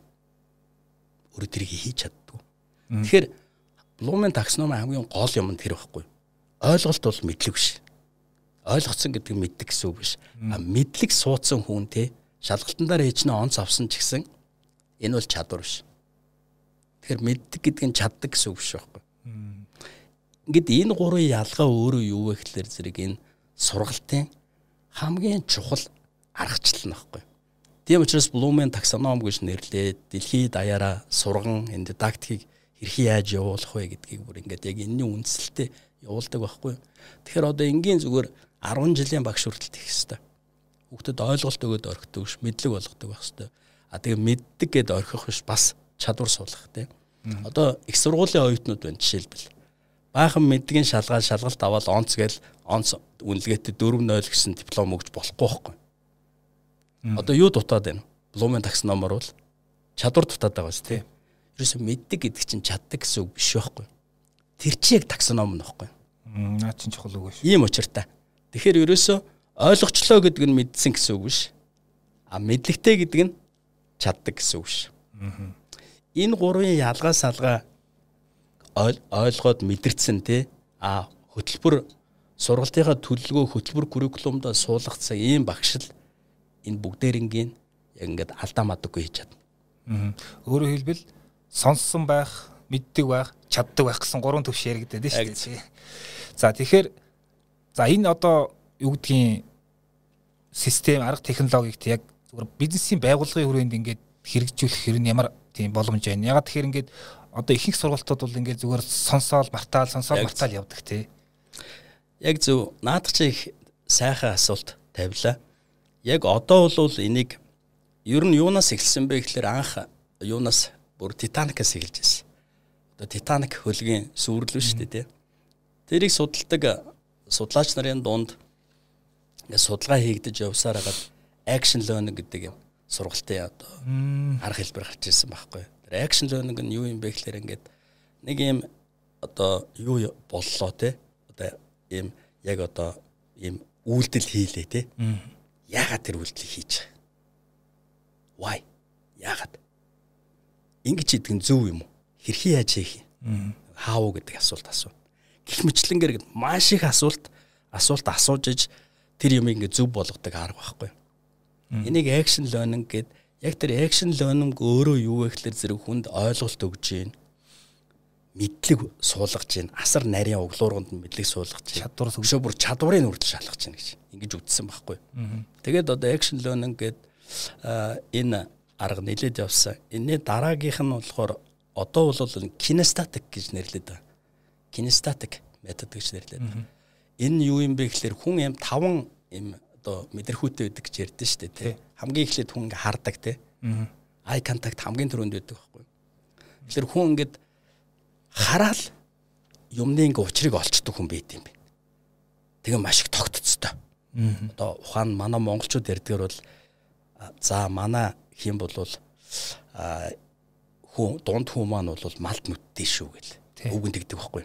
Өөрөө тэрийг хийж чаддгүй. Тэгэхээр Блумен таксономи хамгийн гол юм нь тэр байхгүй. Ойлголт бол мэдлэг биш ойлгоцсон гэдэг нь мэддэг гэсэн үг биш. А мэдлэг суудсан хүн те шалгалтандаар ээжнээ онц авсан ч гэсэн энэ бол чадвар биш. Тэгэхээр мэддэг гэдэг нь чаддаг гэсэн үг биш байхгүй. Ингээд энэ гурван ялгаа өөрөө юу вэ гэхээр зэрэг энэ сургалтын хамгийн чухал аргачлал нөхгүй. Тийм учраас Bloom-ын таксоном гэж нэрлээд дэлхийд даяараа сурган энэ дидактикийг хэрхэн яаж явуулах вэ гэдгийг бүр ингээд яг энэний үндсэлтэй явуулдаг байхгүй. Тэгэхээр одоо энгийн зүгээр 10 жилийн багш хүртэл хийх хэрэгтэй. Хүүхдэд ойлголт өгөөд орхидог ш, мэдлэг болгодог байх хэрэгтэй. А тэгээ мэддэг гэд орхих биш бас чадвар суулгах тийм. Одоо их сургуулийн оюутнууд байна жишээлбэл. Баахан мэддгийн шалгаад шалгалт аваад онц гээл онц үнэлгээтэй 4.0 гэсэн диплом өгч болохгүй байхгүй. Одоо юу дутаад байна? Блумын таксономор бол чадвар дутаад байгаа биз тийм. Ерөөсө мэддэг гэдэг чинь чаддаг гэсэн үг биш байхгүй. Тэр чинь яг таксоном нөхгүй. Наа чинь чухал үг шүү. Ийм учиртай. Тэгэхээр ерөөсөө ойлгочлоо гэдэг нь мэдсэн гэсэн үг биш. А мэдлэгтэй гэдэг нь чаддаг гэсэн үг биш. Энэ гурвын ялгаа салгаа ойлгоод мэдэрсэн те а хөтөлбөр сургалтынхаа төлөвлөгөө хөтөлбөр curriculum-доо суулгацсан ийм багш л энэ бүгдээрингийн яг ингээд алдаа мадаггүй хийж чадна. Өөрөөр хэлбэл сонссон байх, мэддэг байх, чаддаг байх гэсэн гурван төвш яригдаад шүү дээ. За тэгэхээр За энэ одоо юу гэдгийг систем арга технологиг яг зүгээр бизнесийн байгууллагын хүрээнд ингээд хэрэгжүүлэх хэрэг нь ямар тийм боломж байна. Ягаад тэгэхээр ингээд одоо ихэнх сургалтууд бол ингээд зүгээр сонсоол мартаал сонсоол мартаал явдаг тий. Яг зөв наадах чи их сайхан асуулт тавилаа. Яг одоо бол энийг ер нь юунаас эхэлсэн бэ гэхээр анх юунаас бүр Титаникаас эхэлж байсан. Одоо Титаник хөлгийн сүрлүү шүү дээ тий. Тэрийг судалдаг судлаач нарын дунд ингээд судалгаа хийгдэж явсаар хагаад action learning гэдэг юм сургалтын одоо арга хэлбэр гарч ирсэн байхгүй. Тэр action learning нь юу юм бэ гэхээр ингээд нэг юм одоо юу боллоо те одоо ийм яг одоо ийм үйлдэл хийлээ те. Яагаад тэр үйлдэлийг хийж байгаа? Why? Яагаад? Ингиж идэг нь зөв юм уу? Хэрхэн яаж хийх юм? Хаав гэдэг асуулт асуу гих мэтлэнгээр маш их асуулт асуулт асууж иж тэр юм ингээ зөв болгодог арга байхгүй. Энийг action learning гэд яг тэр action learning өөрөө юу вэ гэхээр зэрэг хүнд ойлголт өгж гин мэдлэг суулгаж гин асар нарийн углуурганд мэдлэг суулгаж гин чадвар өшөө бүр чадварыг хүртэл шалгаж гин гэж ингэж үздсэн байхгүй. Тэгээд одоо action learning гэд энэ арга нэлээд явсан. Энэний дараагийнх нь болохоор одоо бол кинестатик гэж нэрлэдэг кинестатик метод гэж нэрлэдэг. Энэ юу юм бэ гэхээр хүн юм таван юм одоо мэдрэхүйтэй байдаг гэж ярьдэн шүү дээ тий. Хамгийн эхлээд хүн ингээ хардаг тий. Ай контакт хамгийн түрүүнд байдаг байхгүй. Тэгэхээр хүн ингээд хараал юмны ингээ учрыг олцдог хүн байд юм бэ. Тэгээ маш их тогтцтой. Одоо ухаан манай монголчууд ярьдгаар бол за манай хэм болвол хүн дунд хүн маань бол малд нүдтэй шүү гэл. Үгэнд тэгдэг байхгүй.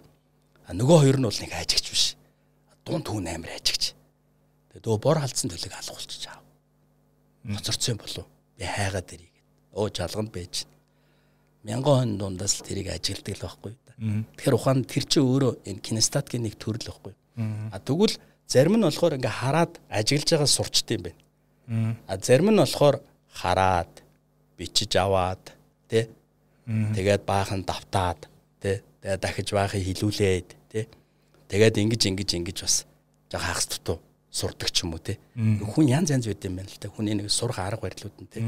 А нөгөө хоёр нь бол нэг ажигч биш. Дунд хүн амир ажигч. Тэгээ дөө бор халдсан төлөг алгуулчих чаав. Хоцорцсон болов. Би хайгаад ирээ гэд. Оо жалганд байж. Мянган хон дундаас л тэрийг ажигладаг л байхгүй. Тэгэхээр ухаан тэр чинь өөрөө энэ кинестатгийн нэг төрөл байхгүй. А тэгвэл зарим нь болохоор ингээ хараад ажиглаж байгаа сурчт юм байна. А зарим нь болохоор хараад бичиж аваад тий тэгээд баахан давтаад тий тэгээ дахиж баахыг хилүүлээд тий тэгээд ингэж ингэж ингэж бас жоо хагас дутуу сурдаг ч юм уу те. Хүн янз янз байд юм байна л та. Хүний нэг сурах арга барилуд нь те.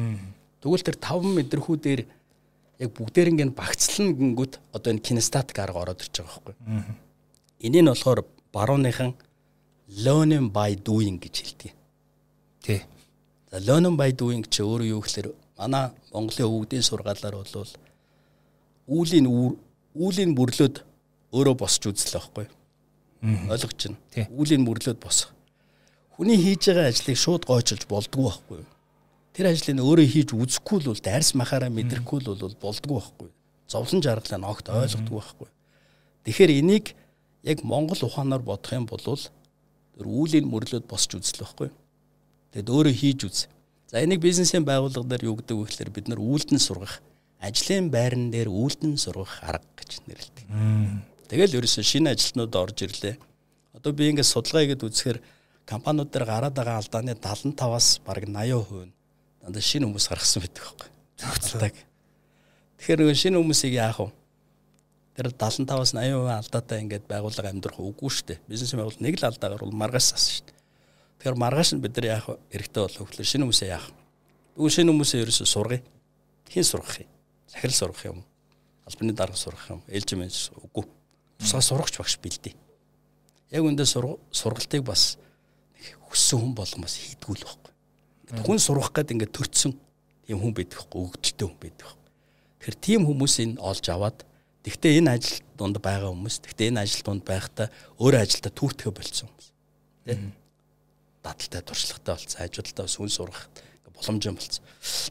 Тэгвэл тэр 5 мэдрэхүү дээр яг бүгдээр ингэ багцлан гингүүд одоо энэ кинестатик арга ороод ирж байгаа байхгүй. Энийг нь болохоор барууныхан learning by doing гэж хэлдэг. Тий. За learning by doing чи өөрөө юу гэхээр манай Монголын өвгдийн сургаалаар бол үүлийн үүлийн бүрлөөд өөрөө босч үзлээ байхгүй. Ойлгож байна. Үүлийн бүрлөөд босох. Хүний хийж байгаа ажлыг шууд гойчилж болдгоо байхгүй. Тэр ажлыг өөрөө хийж үзэхгүй л бол дайрс махаараа мэдрэхгүй л бол болдгоо байхгүй. Зовлон жаргалаа ногт ойлгодгүй байхгүй. Тэгэхээр энийг яг Монгол ухаанаар бодох юм бол үүлийн мөрлөд босч үзлээ байхгүй. Тэгэд өөрөө хийж үз. За энийг бизнесийн байгууллага дээр юу гэдэг вэ гэхээр бид нар үйлдэн сургах, ажлын байран дээр үйлдэн сургах арга гэж нэрлэдэг. Тэгэл ерөөсөө шинэ ажилтнууд орж ирлээ. Одоо би ингээд судалгаа хийгээд үзэхээр компаниуд дээр гараад байгаа алдааны 75-аас бараг 80% нь дандаа шинэ хүмүүс гаргасан байдаг байхгүй. Зөвхөн. Тэгэхээр нөгөө шинэ хүмүүсийг яах вэ? Тэр 75-аас 80% алдаатай ингээд байгууллага амьдрах үгүй шүү дээ. Бизнес байгууллага нэг л алдаа гарвал маргааш сас шүү дээ. Тэгэхээр маргааш нь бид нар яах хэрэгтэй болов гэхэл шинэ хүмүүсээ яах. Тэгвэл шинэ хүмүүсээ ерөөсөө сургая. Хин сургах юм? Сахил сургах юм? Албаны дарга сургах юм? Ээлж мэнж үгүй. Тусгай сургагч багш бэлдээ. Яг үндэ сургалтыг бас хүссэн хүн болгон бас хийдгүү л байхгүй. Хүн сургах гээд ингээд төрцсөн тийм хүн байдаг байхгүй. Өгдөлтөй хүн байдаг байхгүй. Тэгэхээр тийм хүмүүсийг олж аваад Тэгвэл энэ ажил донд байгаа хүмүүс тэгвэл энэ ажил донд байхдаа өөрөө ажилдаа түүртгэе болцсон хүмүүс. Тэ? Дадалтай туршлагатай болсон, хажуудалтай сүн сурах боломж юм болсон.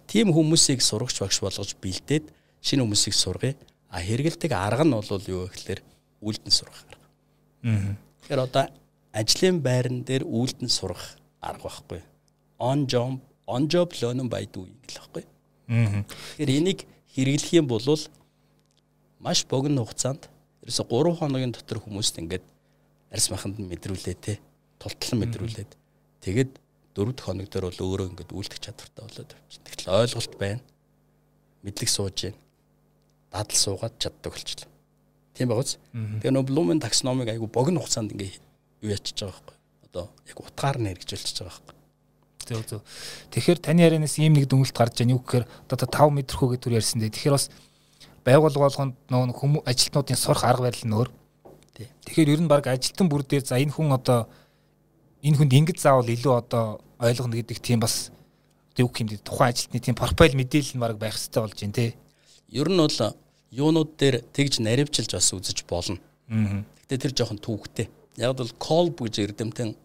Тийм хүмүүсийг сурагч багш болгож бэлдээд шинэ хүмүүсийг сургая. А хэрэгэлдэг арга нь бол юу гэхээр үйлдэн сурах арга. Аа. Тэгэхээр одоо ажлын байран дээр үйлдэн сурах арга байхгүй. On job on job learning by doing гэх байхгүй. Аа. Тэгэхээр энийг хэрэглэх юм бол маш богино хугацаанд ерөөсө 3 хоногийн дотор хүмүүст ингээд арьс маханд мэдрүүлээ те тултлан мэдрүүлээд тэгээд 4 дахь хоног дээр бол өөрөө ингээд үйлдэх чадвартай болоод явчих. Тэгтэл ойлголт байна. Мэдлэг сууж гин. Дадал суугаад чаддаг болчихлоо. Тийм байгааз. Тэгээ нөө Bloom таксономик айгу богино хугацаанд ингээд юу ячиж байгаа байхгүй. Одоо яг утгаар нь хэрэгжүүлчихэж байгаа байхгүй. Зөв зөв. Тэгэхээр таны ярианаас ийм нэг дүнэлт гарч байгаа нь юу гэхээр одоо 5 мэдрэхүү гэж түр ярьсан дээ. Тэгэхээр бас байгууллага болгонд нөгөө хүмүүс ажилтнуудын сурах арга барил нь өөр. Тэгэхээр ер нь баг ажилтан бүр дээр за энэ хүн одоо энэ хүнд ингэж заавал илүү одоо ойлгоно гэдэг тийм бас юу юм бэ тухайн ажилтны тийм профайл мэдээлэл нь баг байх хэрэгтэй болж байна те. Ер нь бол юунууд дээр тэгж наривчилж бас үзэж болно. Гэтэ тэр жоохон түүхтэй. Яг бол call гэж эрдэмтэн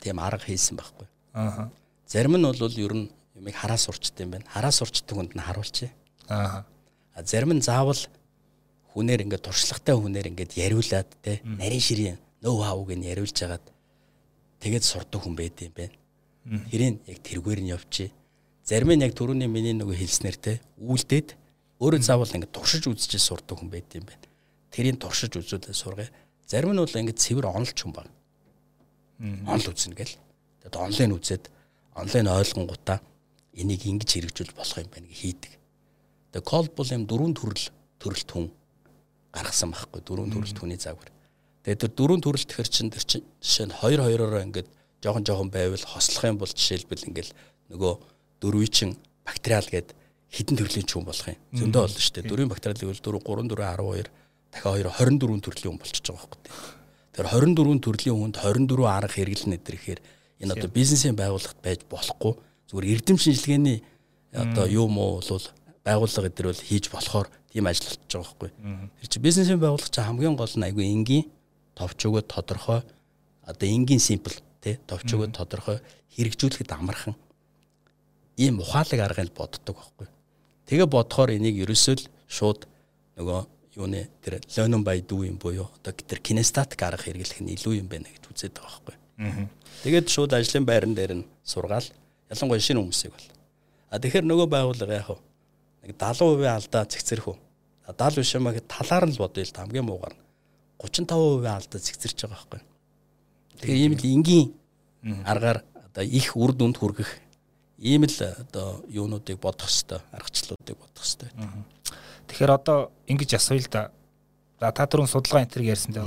тийм арга хийсэн байхгүй. Аа. Зарим нь бол ер нь юмыг хараа сурчтай юм байна. Хараа сурчдаг хүнд нь харуулчих. Аа зарим нь заавал хүнээр ингээд туршлагатай хүнээр ингээд яриулаад те нарийн ширийн нөө хавг нь яриулж хагаад тэгээд сурдаг хүн байд юм байна. Тэрийг яг тэргээр нь явчих. Зарим нь яг түрүүний миний нөгөө хэлснээр те үйлдээд өөрөө заавал ингээд туршиж үзчихэж сурдаг хүн байд юм байна. Тэрийг туршиж үзүүлээ сургая. Зарим нь бол ингээд цэвэр онолч хүн баг. Онл үзнэ гэл. Тэгээд онлайн үзээд онлайн ойлгонгуудаа энийг ингэж хэрэгжүүл болох юм байна гэж хийдэг. Тэгээ кол бол юм дөрвөн төрөл төрөлт хүн гаргасан байхгүй дөрвөн төрөлт хүний загвар. Тэгээ тэр дөрвөн төрөлт төр чин тэр чин жишээ нь 2 2-ороо ингээд жоохон жоохон байвал хослох юм бол жишээлбэл ингээд нөгөө дөрвийн чин бактериал гээд хідэн төрлийн хүн болох юм. Зөндөө болно шүү дээ. Дөрвийн бактериалыг бол 4 3 4 12 дахиад 2 24 төрлийн хүн болчихж байгаа байхгүй. Тэр 24 төрлийн хүнд 24 арга хэрэглэнэ гэхээр энэ одоо бизнесийн байгууллагт байж болохгүй зүгээр эрдэм шинжилгээний одоо юу муу бол байгууллага эдэр бол хийж болохоор тийм ажил болчихж байгаа байхгүй. Тэр чинь бизнесийн байгууллага чинь хамгийн гол нь айгүй энгийн товч өгөө тодорхой одоо энгийн симпл тий товч өгөө тодорхой хэрэгжүүлэхэд амархан ийм ухаалаг аргыг боддог байхгүй. Тэгээ бодохоор энийг ерөөсөө л шууд нөгөө юуны тэр learn by doing буюу одоо тэр кинестатик арга хэрэглэх нь илүү юм байна гэж үзээд байгаа байхгүй. Тэгээд шууд ажлын байран дээр нь сургаал ялангуяа шинэ хүмүүсийг бол. А тэгэхээр нөгөө байгууллага яах вэ? нэг 70% алдаа цэгцэрх үү. 70 биш юм аа талаар нь л бодъё л хамгийн муугаар. 35% алдаа цэгцэрч байгаа байхгүй. Тэгээ ийм л энгийн аргаар одоо их үр дүнд хүргэх ийм л одоо юунуудыг бодох хэвээр аргачлалуудыг бодох хэвээр. Тэгэхээр одоо ингэж асууя л да. За та түрүүн судалгаа энэ төр ярьсан дээ.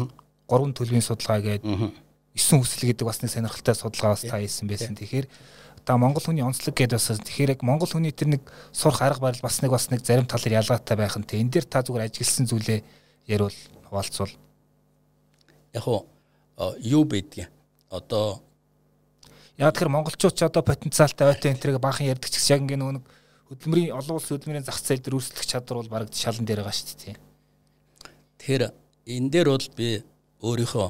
Гурван төлөвийн судалгаа гээд 9 хүсэл гэдэг бас нэг сонирхолтой судалгаа бас та хийсэн байсан. Тэгэхээр одоо Монгол хүний онцлог гэдэг бас тэгэхээр яг Монгол хүний тэр нэг сурах арга барил бас нэг бас нэг зарим талаар ялгаатай байх нь тэ энэ дээр та зүгээр ажигласан зүйлээ ярил хуваалцвал яг уу юу байдгийг одоо яг тэгэхээр монголчууд ч одоо потенциалтай ойтой энтрийг баахан ярьдаг ч гэсэн яг ингээ нөгөө хөдөлмөрийн олон улсын хөдөлмөрийн зах зээл дээр үүсэлэх чадвар бол бараг шалан дээр байгаа шүү дээ. Тэгэхээр энэ дээр бол би өөрийнхөө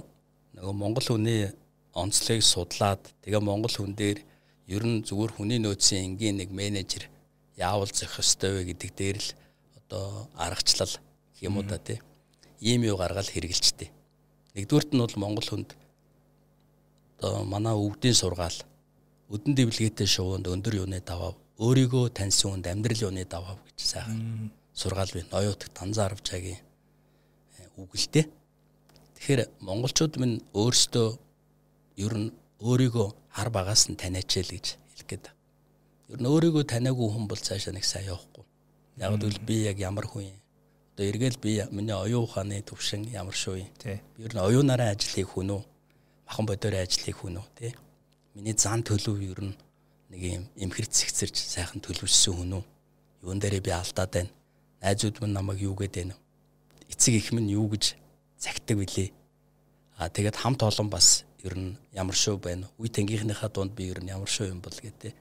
нөгөө монгол хүний онцлогийг судлаад тэгээ монгол хүн дээр ер нь зүгээр хүний нөөцийн энгийн нэг менежер яавал зөх ёстой вэ гэдэг дээр л одоо аргачлал юм уу да тий. Ийм юу гаргал хэрэгжилчтэй. Нэгдүгürt нь бол монгол хүнд одоо манай өвдийн сургаал өдөн дэвлэгээтэй шувуунд өндөр юуны даваа өөрийгөө таньсан хүнд амьдрал юуны даваа гэж сайхан сургаал бий. Ноёутг Танзаравжагийн э, үгэлтэй. Тэгэхээр монголчууд минь өөрсдөө ер нь өөрийгөө хар багаас нь таниач л гэж хэлэх гээд. Ер нь өөрийгөө таниагүй хүн бол цаашаа нэг сайн явахгүй. Яг л би яг ямар хүн юм. Одоо эргээл би миний оюун ухааны төвшин ямар шүү юм. Би ер нь оюунаараа ажил хийх хүн үү? Махан бодорын ажил хийх хүн үү? Тэ. Миний зан төлөв ер нь нэг юм эмхэр цэгцэрч сайхан төлөвшсөн хүн үү? Юун дээрээ би алдаад байна. Найзууд минь намайг юу гэдэг вэ? Эцэг их минь юу гэж цагтдаг билээ. Аа тэгээд хамт олон бас ер нь ямар шүү байна. Үе тэнгийнхнийхаа дунд би ер нь ямар шүү юм бол гэдэг.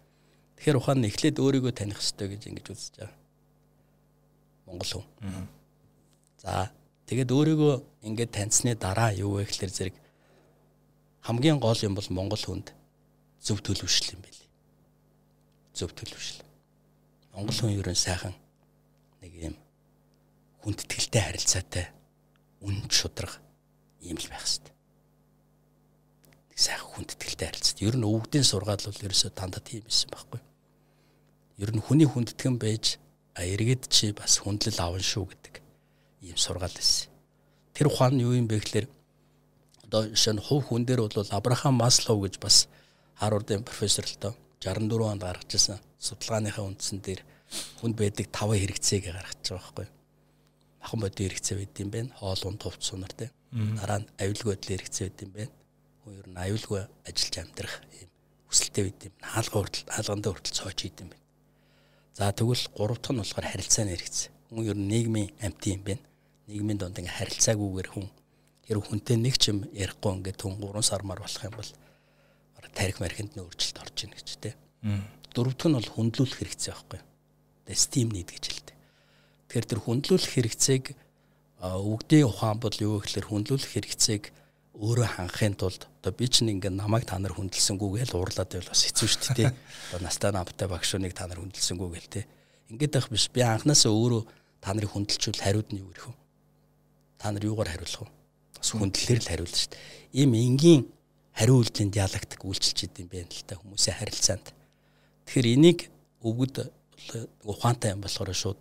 Тэгэхээр ухаан нь эхлээд өөрийгөө таних хэрэгтэй гэж ингэж үзэж байгаа. Монгол хүн. За тэгээд өөрийгөө ингээд таньсны дараа юу вэ гэхээр зэрэг хамгийн гол юм бол Монгол хүнд зөв төлөвшил юм байли зөв төлөвшил. Монгол хүн ерөн сайхан нэг юм хүндэтгэлтэй харилцаатай үнэн шудраг ийм л байх хэрэгтэй. Нэг сайхан хүндэтгэлтэй харилцаа. Ер нь өвгдийн сургаал бол ерөөсөө дандаа тийм байсан байхгүй. Ер нь хүний хүндэтгэн байж а эргээд чи бас хүндлэл аван шүү гэдэг ийм сургаал байсан. Тэр ухаан нь юу юм бэ гэхээр одоо нь хувь хүн дээр бол Абрахам Маслоу гэж бас Харвардын профессор л тоо 64 онд гаргаж ирсэн судалгааныхаа үндсэн дээр хүнд байдаг 5 хэрэгцээг гаргаж байгаа байхгүй. Махан бодийн хэрэгцээ байд юм байна. Хоол унд хувц сунар те. Дараа нь аюулгүй байдлын хэрэгцээ байд юм байна. Хүн ер нь аюулгүй ажиллаж амьдрах юм хүсэлтэй байд юм. Хаалга хүртэл хаалгандаа хүртэл цоож ийд юм байна. За тэгвэл гурав дахь нь болохоор харилцааны хэрэгцээ. Хүн ер нь нийгмийн амьт юм байна. Нийгмийн донд ингээ харилцаагүйгээр хүн хэрэг хүнтэй нэг ч юм ярихгүй ингээд хүн 3 сармаар болох юм бол тарих мархинд нь өөрчлөлт орж ийн гэж тий. Дөрөвдөг нь бол хүндлүүлэх хэрэгцээ байхгүй. Тэгээ steam need гэж хэлдэг. Тэгэхээр тэр хүндлүүлэх хэрэгцээг өгдийн ухаан бол юу гэхээр хүндлүүлэх хэрэгцээг өөрөө хангахын тулд одоо би чинь ингээд намайг та нар хүндэлсэнгүүгээл уурлаад байвал бас хэцүү шүү дээ тий. Одоо настай намтай багшууныг та нар хүндэлсэнгүүгээл тий. Ингээд байх биш би анханасаа өөрөө та нарыг хүндэлчүүл хариуд нь юу гэх вэ? Та нар юугаар хариулах вэ? Бас хүндлэлээр л хариулна шүү дээ. Ийм энгийн хариу үйлдэлийн диалектик үйлчилж идэм байх л та хүмүүсийн харилцаанд. Тэгэхээр энийг өгöd ухаантай юм болохоор шууд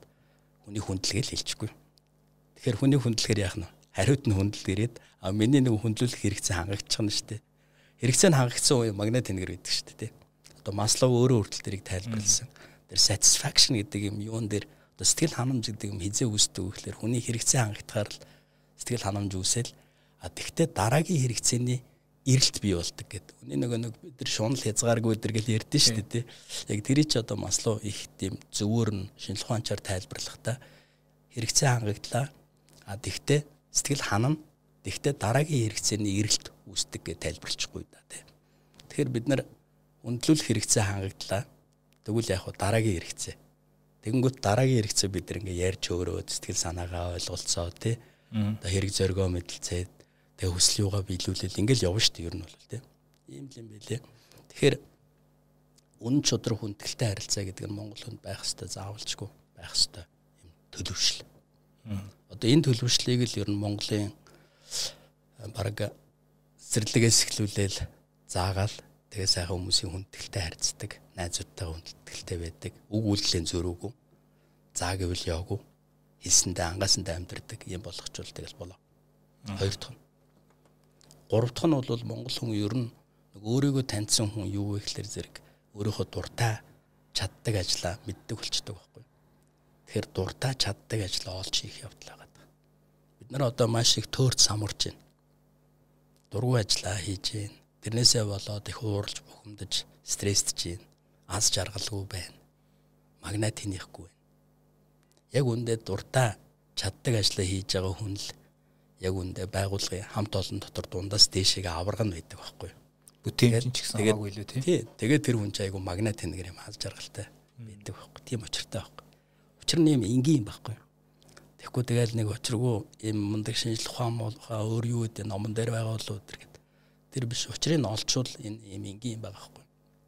хүний хүндлэгээл хэлчихгүй. Тэгэхээр хүний хүндлэхээр яах нь хариуд нь хүндэл ирээд а миний нэг хүндлүүлэх хэрэгцээ хангагдчих нь шүү дээ. Хэрэгцээ нь хангагдсан үе магнит тэнгэр гэдэг шүү дээ. Одоо Маслоу өөрөө хүртэл тэрийг тайлбарласан. Тэр satisfaction гэдэг юм юун дээр одоо сэтгэл ханамж гэдэг юм хизээ үүсдэг вэ гэхээр хүний хэрэгцээ хангагдахаар л сэтгэл ханамж үүсэл а тэгвэл дараагийн хэрэгцээний эрэлт бий болдог гэдэг. Үний нөгөө нэг бид нар шунал хязгааргүй өдр гэж ярьдэн шүү дээ тий. Яг тэрий ч одоо маслуу их тийм зөвөр нь шинжлэх ухаанчаар тайлбарлахдаа хэрэгцээ хангаглаа. А тэгтээ сэтгэл ханана. Тэгтээ дараагийн хэрэгцээний эрэлт үүсдэг гэж тайлбарлчихгүй да тий. Тэгэхээр бид нар үндлүүлэх хэрэгцээ хангаглаа. Тэгвэл яг дараагийн хэрэгцээ. Тэгэнгүүт дараагийн хэрэгцээ бид нар ингээ ярьж өөрөө сэтгэл санаагаа ойлголцоо тий. Одоо хэрэг зоргоо мэдлцээд тэгээ хүсэл юугаа биелүүлэл ингээл явна шүү дээ ер нь бол тийм ийм л юм байлээ. Тэгэхээр үнэн чодрог хүндэлтэй харилцаа гэдэг нь Монгол хүнд байх хэвээр заавалчгүй байх хэвээр юм төлөвшил. Одоо энэ төлөвшлийг л ер нь Монголын бараг цэцэрлэгээс эхлүүлээл заагаал тэгээ сайхан хүмүүсийн хүндэлтэй харьцдаг найзуудтайгаа хүндэлтэй байдаг үг үйлдэлийн зөрүүгүй заа гэвэл яваагүй хэлсэндээ ангаасандаа амьдэрдэг юм болгочвол тэгэл болоо. Хоёр дахь нь Гурав дахь нь бол монгол хүн ер нь өөрийгөө таньсан хүн юу вэ гэхэлэр зэрэг өөрийнхөө дуртай чаддаг ажлаа мэддэг болчдөг байхгүй. Тэгэхээр дуртай чаддаг ажлаа олж хийх явдал байгаа. Бид нар одоо маш их төөрт самурж байна. дургу ажиллаа хийж гин. Тэрнээсээ болоод их ууралж бухимдаж стресстж гин. Аз жаргалгүй байна. Магнат хийнэхгүй байна. Яг үндэ дуртай чаддаг ажлаа хийж байгаа хүн л яг үндэ байгуулгын хамт олон дотор дундаас дээшээ аварган байдаг байхгүй юу? бүтээмж ч гэсэн хамаагүй лөө тий. Тэгээд тэр хүн ч айгу магнат тэнгэр юм аз жаргалтай байдаг байхгүй. Тийм очиртай байхгүй. Учир нь юм энгийн байхгүй. Тэгэхгүй тэгэл нэг очиргүй юм мундаг шинжлэх ухаан молхоо өөр юу гэдэг номон дээр болоо тэр гэд. Тэр биш учрыг нь олчвол энэ юм энгийн юм байгаа байхгүй.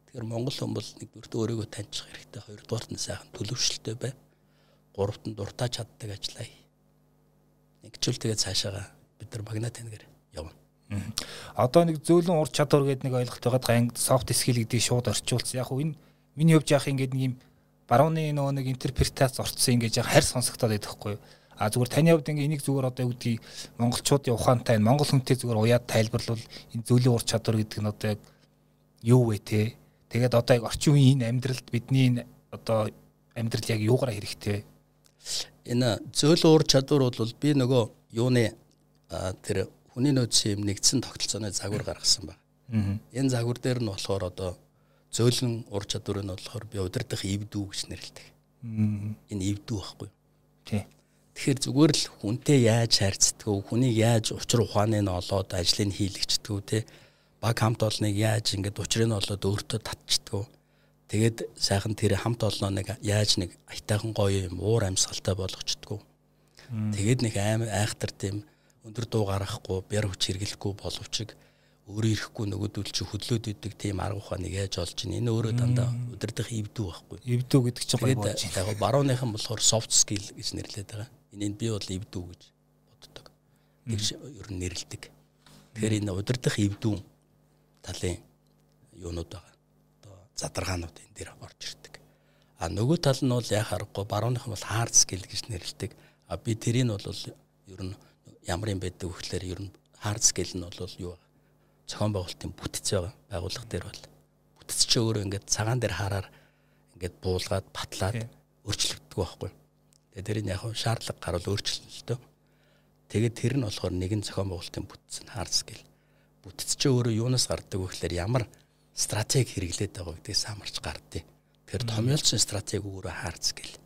Тэгэхээр Монгол хүмүүс нэг бүрт өөрийгөө таньчих хэрэгтэй. Хоёрдугаарт нь сайхан төлөвшөлтөй бай. Гуравт нь дуртай чаддаг ажиллая. Нэгчүүл тэгээд цаашаага бид нар магнат тэнгэр явна. Одоо нэг зөөлөн ур чадвар гэдэг нэг ойлголт байгаад ганг софт скил гэдгийг шууд орчуулсан. Яг энэ миний хувьд яах ингээд нэг юм барууны нөгөө нэг интерпретац орцсон ингээд яг харь сонсогдоод байдаг хгүй юу? А зүгээр таны хувьд ингээ энийг зүгээр одоо үүдгийг монголчуудын ухаантай монгол хүнтэй зүгээр уяад тайлбарлавал энэ зөлийн ур чадвар гэдэг нь одоо яг юу вэ те? Тэгээд одоо яг орчин үеийн амьдралд бидний одоо амьдрал яг юугаараа хэрэгтэй вэ? Энэ зөөлөн ур чадвар бол би нөгөө юуны тэр хүний нөөцийн юм нэгдсэн тогтолцооны загвар гаргасан байна. Энэ загвар дээр нь болохоор одоо зөөлөн ур чадвар нь болохоор би удирдах эвдүү гэж нэрлэдэг. Энэ эвдүү байхгүй юу? Тий. Тэгэхээр зүгээр л хүнтэй яаж харьцдаг, хүнийг яаж учир ухааныг нь олоод ажлыг хийлгчдэг те баг хамт олныг яаж ингээд учрыг нь олоод өөртөө татчдаг. Тэгээд сайхан тэр хамт олноо яаж нэг аятайхан гоё юм уур амьсгалтай болгочдөг. Тэгээд нэг аим айхтар тийм өндөр дуу гаргахгүй, бяр хүч хэрэглэхгүй боловч өөрөө ирэхгүй нөгөөдөл чи хөдлөөд идэг тийм арга ухааныг яаж олж ийн энэ өөрөө дандаа удирдах эвдүү байхгүй. Эвдүү гэдэг чинь гоё болж байна. Яг барууныхан болохоор soft skill гэж нэрлэдэг байгаа. Энийг би бол эвдүү гэж боддог. Тэр ер нь нэрлэдэг. Тэгэхээр энэ удирдах эвдүү талын юунууд байгаа. Задаргаанууд энэ дээр орж ирдэг. А нөгөө тал нь бол яг харахгүй барууныхан бол hard skill гэж нэрлэдэг. А би тэрийг бол ер нь ямар юм байдаг вэ гэхээр ер нь hard scale нь бол юу зохион байгуулалтын бүтц байгаа байгууллага дээр бол бүтц чи өөрөө ингээд цагаан дээр хараар ингээд буулгаад батлаад өөрчлөгддөг байхгүй. Тэгээ тэр нь яг шаардлага гарвал өөрчлөлтөө. Тэгээд тэр нь болохоор нэгэн зохион байгуулалтын бүтц нь hard scale. Бүтц чи өөрөө юунаас гардаг вэ гэхээр ямар стратеги хэрэглээд байгаа гэдгийг самарч гардыг. Тэгэхээр томьёолцсон стратеги өөрөө hard scale.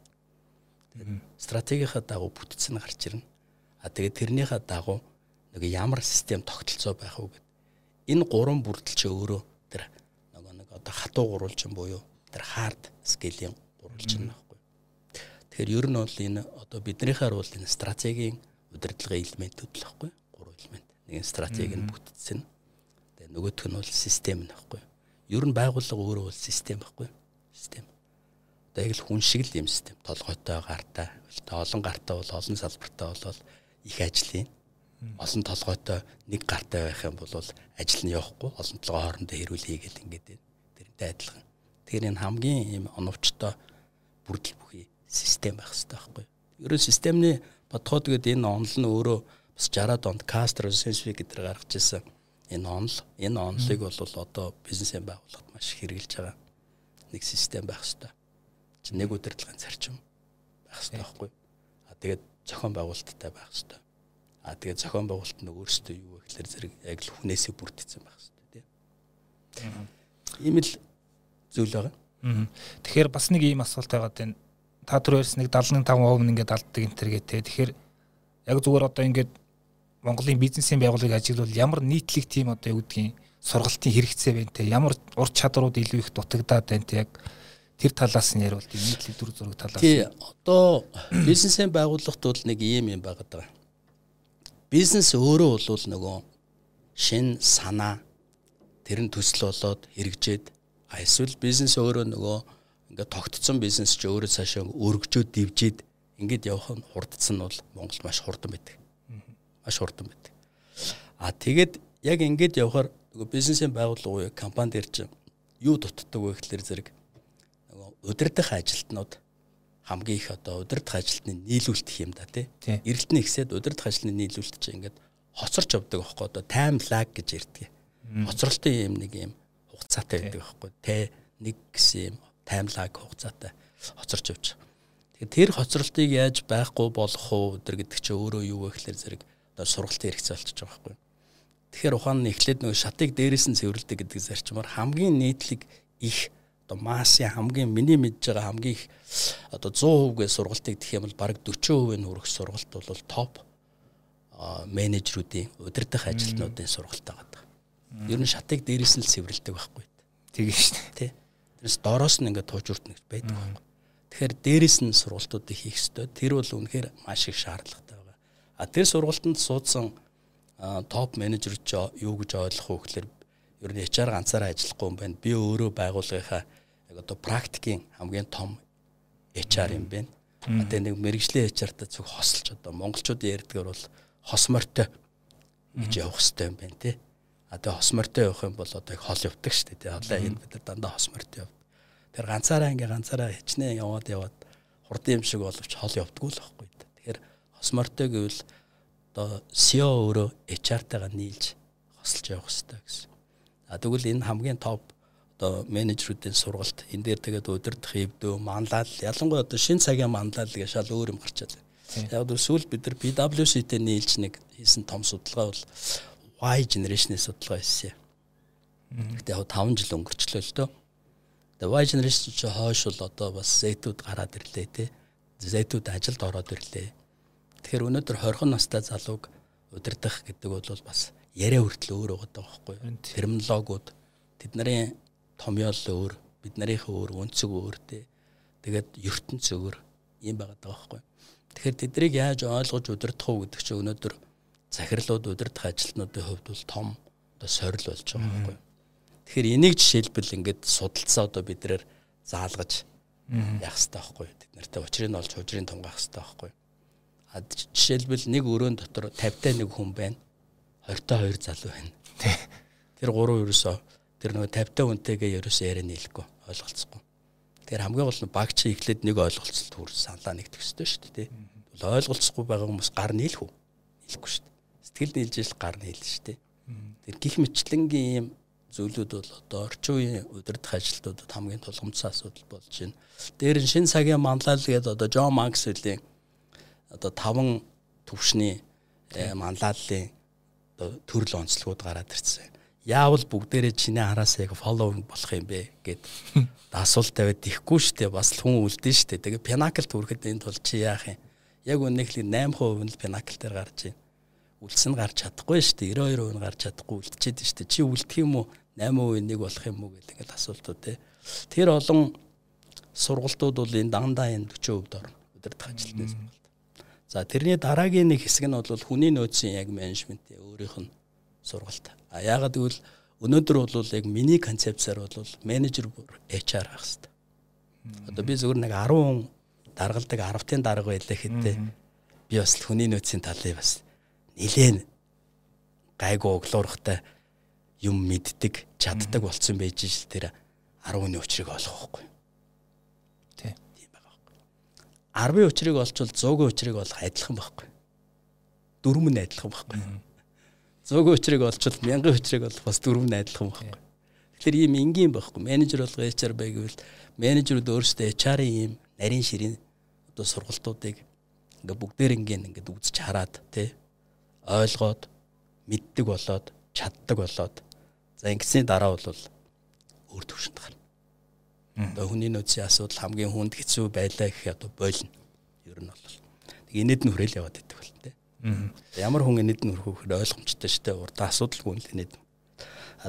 Стратегийнхаа дагуу бүтц нь гарч ирнэ А тэгээд тэрнийхээ дагуу нэг ямар систем тогтолцоо байх вэ гэд. Энэ гурван бүрдэл чи өөрөө тэр нөгөө нэг одоо хатуу гурвалжин буюу тэр хард скелийн гурвалжин байхгүй. Тэгэхээр ер нь бол энэ одоо биднийхээр бол энэ стратегийн удирдлагын элементүүд л байхгүй. Гурван элемент. Нэг нь стратеги нь бүтцэн. Тэгээд нөгөөх нь бол систем нөхгүй. Ер нь байгууллага өөрөө бол систем байхгүй. Систем. Одоо яг л хүн шиг л юм систем. Толгойтой гартай олон гартай бол олон салбартай болол их ажлын олон толгойтой нэг гартай байх юм бол ажил нь явахгүй. Олон толгой хоорондоо хэрүүл хийгээл ингээд тэрнтэй адилхан. Тэгэхээр энэ хамгийн ийм оновчтой бүрдэл бүхий систем байх хэрэгтэй байхгүй. Ерөн системний бодхоод гээд энэ онол нь өөрөө бас 60-аад онд Castro Sensui гэдэр гаргаж ирсэн энэ онол энэ онолыг бол одоо бизнесийн байгууллагад маш хэрэгжилж байгаа нэг систем байх хэрэгтэй. Чи нэг удирдлагын зарчим байх хэрэгтэй байхгүй. А тэгээд зохион байгуулалттай байх хэрэгтэй. А тэгээд зохион байгуулалт нь өөрсдөө юу вэ гэхээр зэрэг яг л хүнээсээ бүрдсэн байх хэрэгтэй тийм. Ийм л зүйл байгаа. Тэгэхээр бас нэг ийм асуулт байгаад байна. Та түр ярьсан нэг 75% ингээд алддаг энтергээ те. Тэгэхээр яг зүгээр одоо ингээд Монголын бизнесийн байгууллагыг ажиглавал ямар нийтлэг тийм одоо юу гэдгийг сургалтын хэрэгцээ байна те. Ямар ур чадварууд илүү их дутагдаад байна те. Яг тэр талаас нь ярил тийм нийтлэг дүр зураг талаас. Тий. Одоо бизнесийн байгууллагт бол нэг ийм юм байгаа. Бизнес өөрөө бол нөгөө шин санаа тэр нь төсөл болоод хэрэгжээд а эсвэл бизнес өөрөө нөгөө ингээд тогтцсон бизнес ч өөрөө цаашаа өргөжөөд дивжээд ингээд явах нь хурдсан нь бол Монгол маш хурдан байдаг. Маш хурдан байдаг. А тэгээд яг ингээд явахаар нөгөө бизнесийн байгууллага уу компани дээр чинь юу дутдаг вэ гэхэлэр зэрэг удирдах ажилтнууд хамгийн их одоо удирдах ажилтны нийлүүлэх юм да тий. Эрэлтний ихсэд удирдах ажилтны нийлүүлэлт чинь ингээд хоцорч явдаг байхгүй одоо time lag гэж ярьдаг. Хоцролтын юм нэг юм хугацаатай байдаг байхгүй тий. Нэг гэсэн юм time lag хугацаатай хоцорч явж. Тэгэхээр тэр хоцролтыг яаж байхгүй болох уу гэдэг чинь өөрөө юу вэ гэхээр зэрэг одоо сургалтын хэрэгцээ болчихж байгаа байхгүй. Тэгэхээр ухаан нь эхлээд нөгөө шатыг дээрээс нь цэвэрлдэг гэдэг зарчмаар хамгийн нийтлэг их одоо массын хамгийн миний мэдж байгаа хамгийн их одоо 100%гээ сургалтыг гэх юм бол бараг 40% нь хүрэх сургалт бол топ менежерүүдийн удирдах ажилтнуудын сургалт байгаа. Ер нь шатыг дээрээс нь л цэвэрлдэг байхгүй. Тэгээ шүү дээ. Тэрс доороос нь ингээд тууж үрдэнэ гэж байдаг байхгүй. Тэгэхээр дээрээс нь сургалтуудыг хийх ёстой. Тэр бол үнэхээр маш их шаардлагатай байгаа. А тэр сургалтанд суудсан топ менежер ч юу гэж ойлгох вэ гэхээр ер нь HR ганцаараа ажиллахгүй юм байна. Би өөрөө байгууллагынхаа яг одоо практикийн хамгийн том HR юм байна. Одоо нэг мэрэгжлийн HR-тай зөв хосолж одоо монголчууд ярьдгаар бол хос мортой гэж явах хэрэгтэй юм байна тий. А тэгээ хос мортой явах юм бол одоо хол явдаг шүү дээ тий. Одоо энэ бид дандаа хос мортой яв. Тэр ганцаараа ингээ ганцаараа хичнээн яваад яваад хурдан юм шиг боловч хол явдггүй л байхгүй. Тэгэхээр хос мортой гэвэл одоо CEO өөрөө HR-тайгаа нийлж хосолж явах хэрэгтэй гэсэн. А тэгвэл энэ хамгийн топ одоо менежерүүдийн сургалт энэ дээр тэгээд удирдах хэвдөө манлал ялангуяа одоо шин цагийн манлал гэж шал өөр юм гарч байгаа. Яг л сүүл бид нар PwC-тэй нийлж нэг хийсэн том судалгаа бол Y generation-ийн судалгаа хийсэн. Гэтэ яг 5 жил өнгөрчлөө л дөө. Тэгээ Y generation чи хойш бол одоо бас зэйтүүд гараад ирлээ те. Зэйтүүд ажилд ороод ирлээ. Тэгэхээр өнөөдөр 20 настай залууг удирдах гэдэг бол бас яриа хүртэл өөр байгаа байхгүй юу? Терминологууд тэдний томьёол өөр, бид нарынхаа өөр, өнцөг өөр те. Тэгээд ертөнц өөр юм байгаа байхгүй юу? Тэгэхээр тэднийг яаж ойлгож удирдах уу гэдэг чинь өнөөдөр захирлууд удирдах ажилтнуудын хувьд бол том одоо сорил болж байгаа байхгүй юу? Тэгэхээр энийг жишээлбэл ингээд судалцаа одоо биднэр заалгаж яах хэрэгтэй байхгүй юу? Тэд нартай учрыг олж хужрыг тунгаах хэрэгтэй байхгүй юу? Жишээлбэл нэг өрөөнд дотор 50-тай нэг хүн байна. 20-тай 2 залуу байна. Тэр гурав ерөөсөө тэр нөгөө 50-тай хүнтэйгээ ерөөсөө яриа нийлэхгүй ойлголцохгүй. Тэгэхээр хамгийн гол нь багч ихлээд нэг ойлголцолт хүр саналаа нэгдэх ёстой шүү дээ. Бол ойлголцохгүй байгаа хүмүүс гар нийлэх үү? Нийлэхгүй шүү дээ. Сэтгэл нийлж ил гар нийлнэ шүү дээ. Тэр гих мэтлэнгийн ийм зүйлүүд бол одоо орчин үеийн удирдах ажилтнуудад хамгийн тулгымцсан асуудал болж байна. Дээр нь шин цагийн манлал гэдэг одоо Джон Максвеллийн одоо таван төвшний э, манлайллын одоо төрөл онцлогуд гараад ирсэн. Яавал бүгдээрээ чиний араас яг фоллоуинг болох юм бэ гэд [LAUGHS] асуулт тавиад ихгүй штэ бас хүн үлдэн штэ. Тэгээ пинакл төрөхөд энэ тул чи яах юм? Яг үнэхээр 8% нь л пинакл дээр гарч байна. Үлдсэн гарч чадахгүй штэ. 92% нь гарч чадахгүй үлдчихэд штэ. Чи үлдэх юм уу? 8% нэг болох юм уу гэл ингээд асуултууд те. Тэр олон сургалтууд бол энэ дандаа энэ 40% дор удирдах ажилтнаас За тэрний дараагийн нэг хэсэг нь бол хүний нөөцийн яг менежментийн өөрийнх нь сургалт. А яагаад гэвэл өнөөдөр бол яг миний концепцаар бол менежер HR ах хэвээр. Одоо би зөвхөн нэг 10 даргалдаг 10-ын дарга байлаа хэдтэй би бас хүний нөөцийн талыг бас нилээн гайгүй оглоорхтой юм мэддэг, чаддаг болцсон байж ш тэр 10-ны учрыг олох байхгүй. 10-ын учрыг олчвол 100-ийн учрыг олох адилхан байхгүй. Дөрөв нь адилхан байхгүй. 100-ийн учрыг олчвол 1000-ийн учрыг олох бас дөрөв нь адилхан байхгүй. Тэгэхээр ийм энгийн байхгүй. Менежер болго HR байвал менежерүүд өөрсдөө HR-ийн ийм нарийн ширийн одоо сургалтуудыг ингээ бүгдээр ингээ ингээд үзэж хараад тий ойлгоод мэддэг болоод чаддаг болоод за ингэсний дараа бол өөр төвшөнд гарна. Одоо хүний нөөцийн асуудал хамгийн хүнд хэцүү байлаа гэх одоо болно. Ер нь бол. Тэг инээд нь хүрээл яваад байдаг бол тээ. Ямар хүн инээд нь хүрэх ойлгомжтой шүү дээ. Урдаа асуудалгүй л инээд.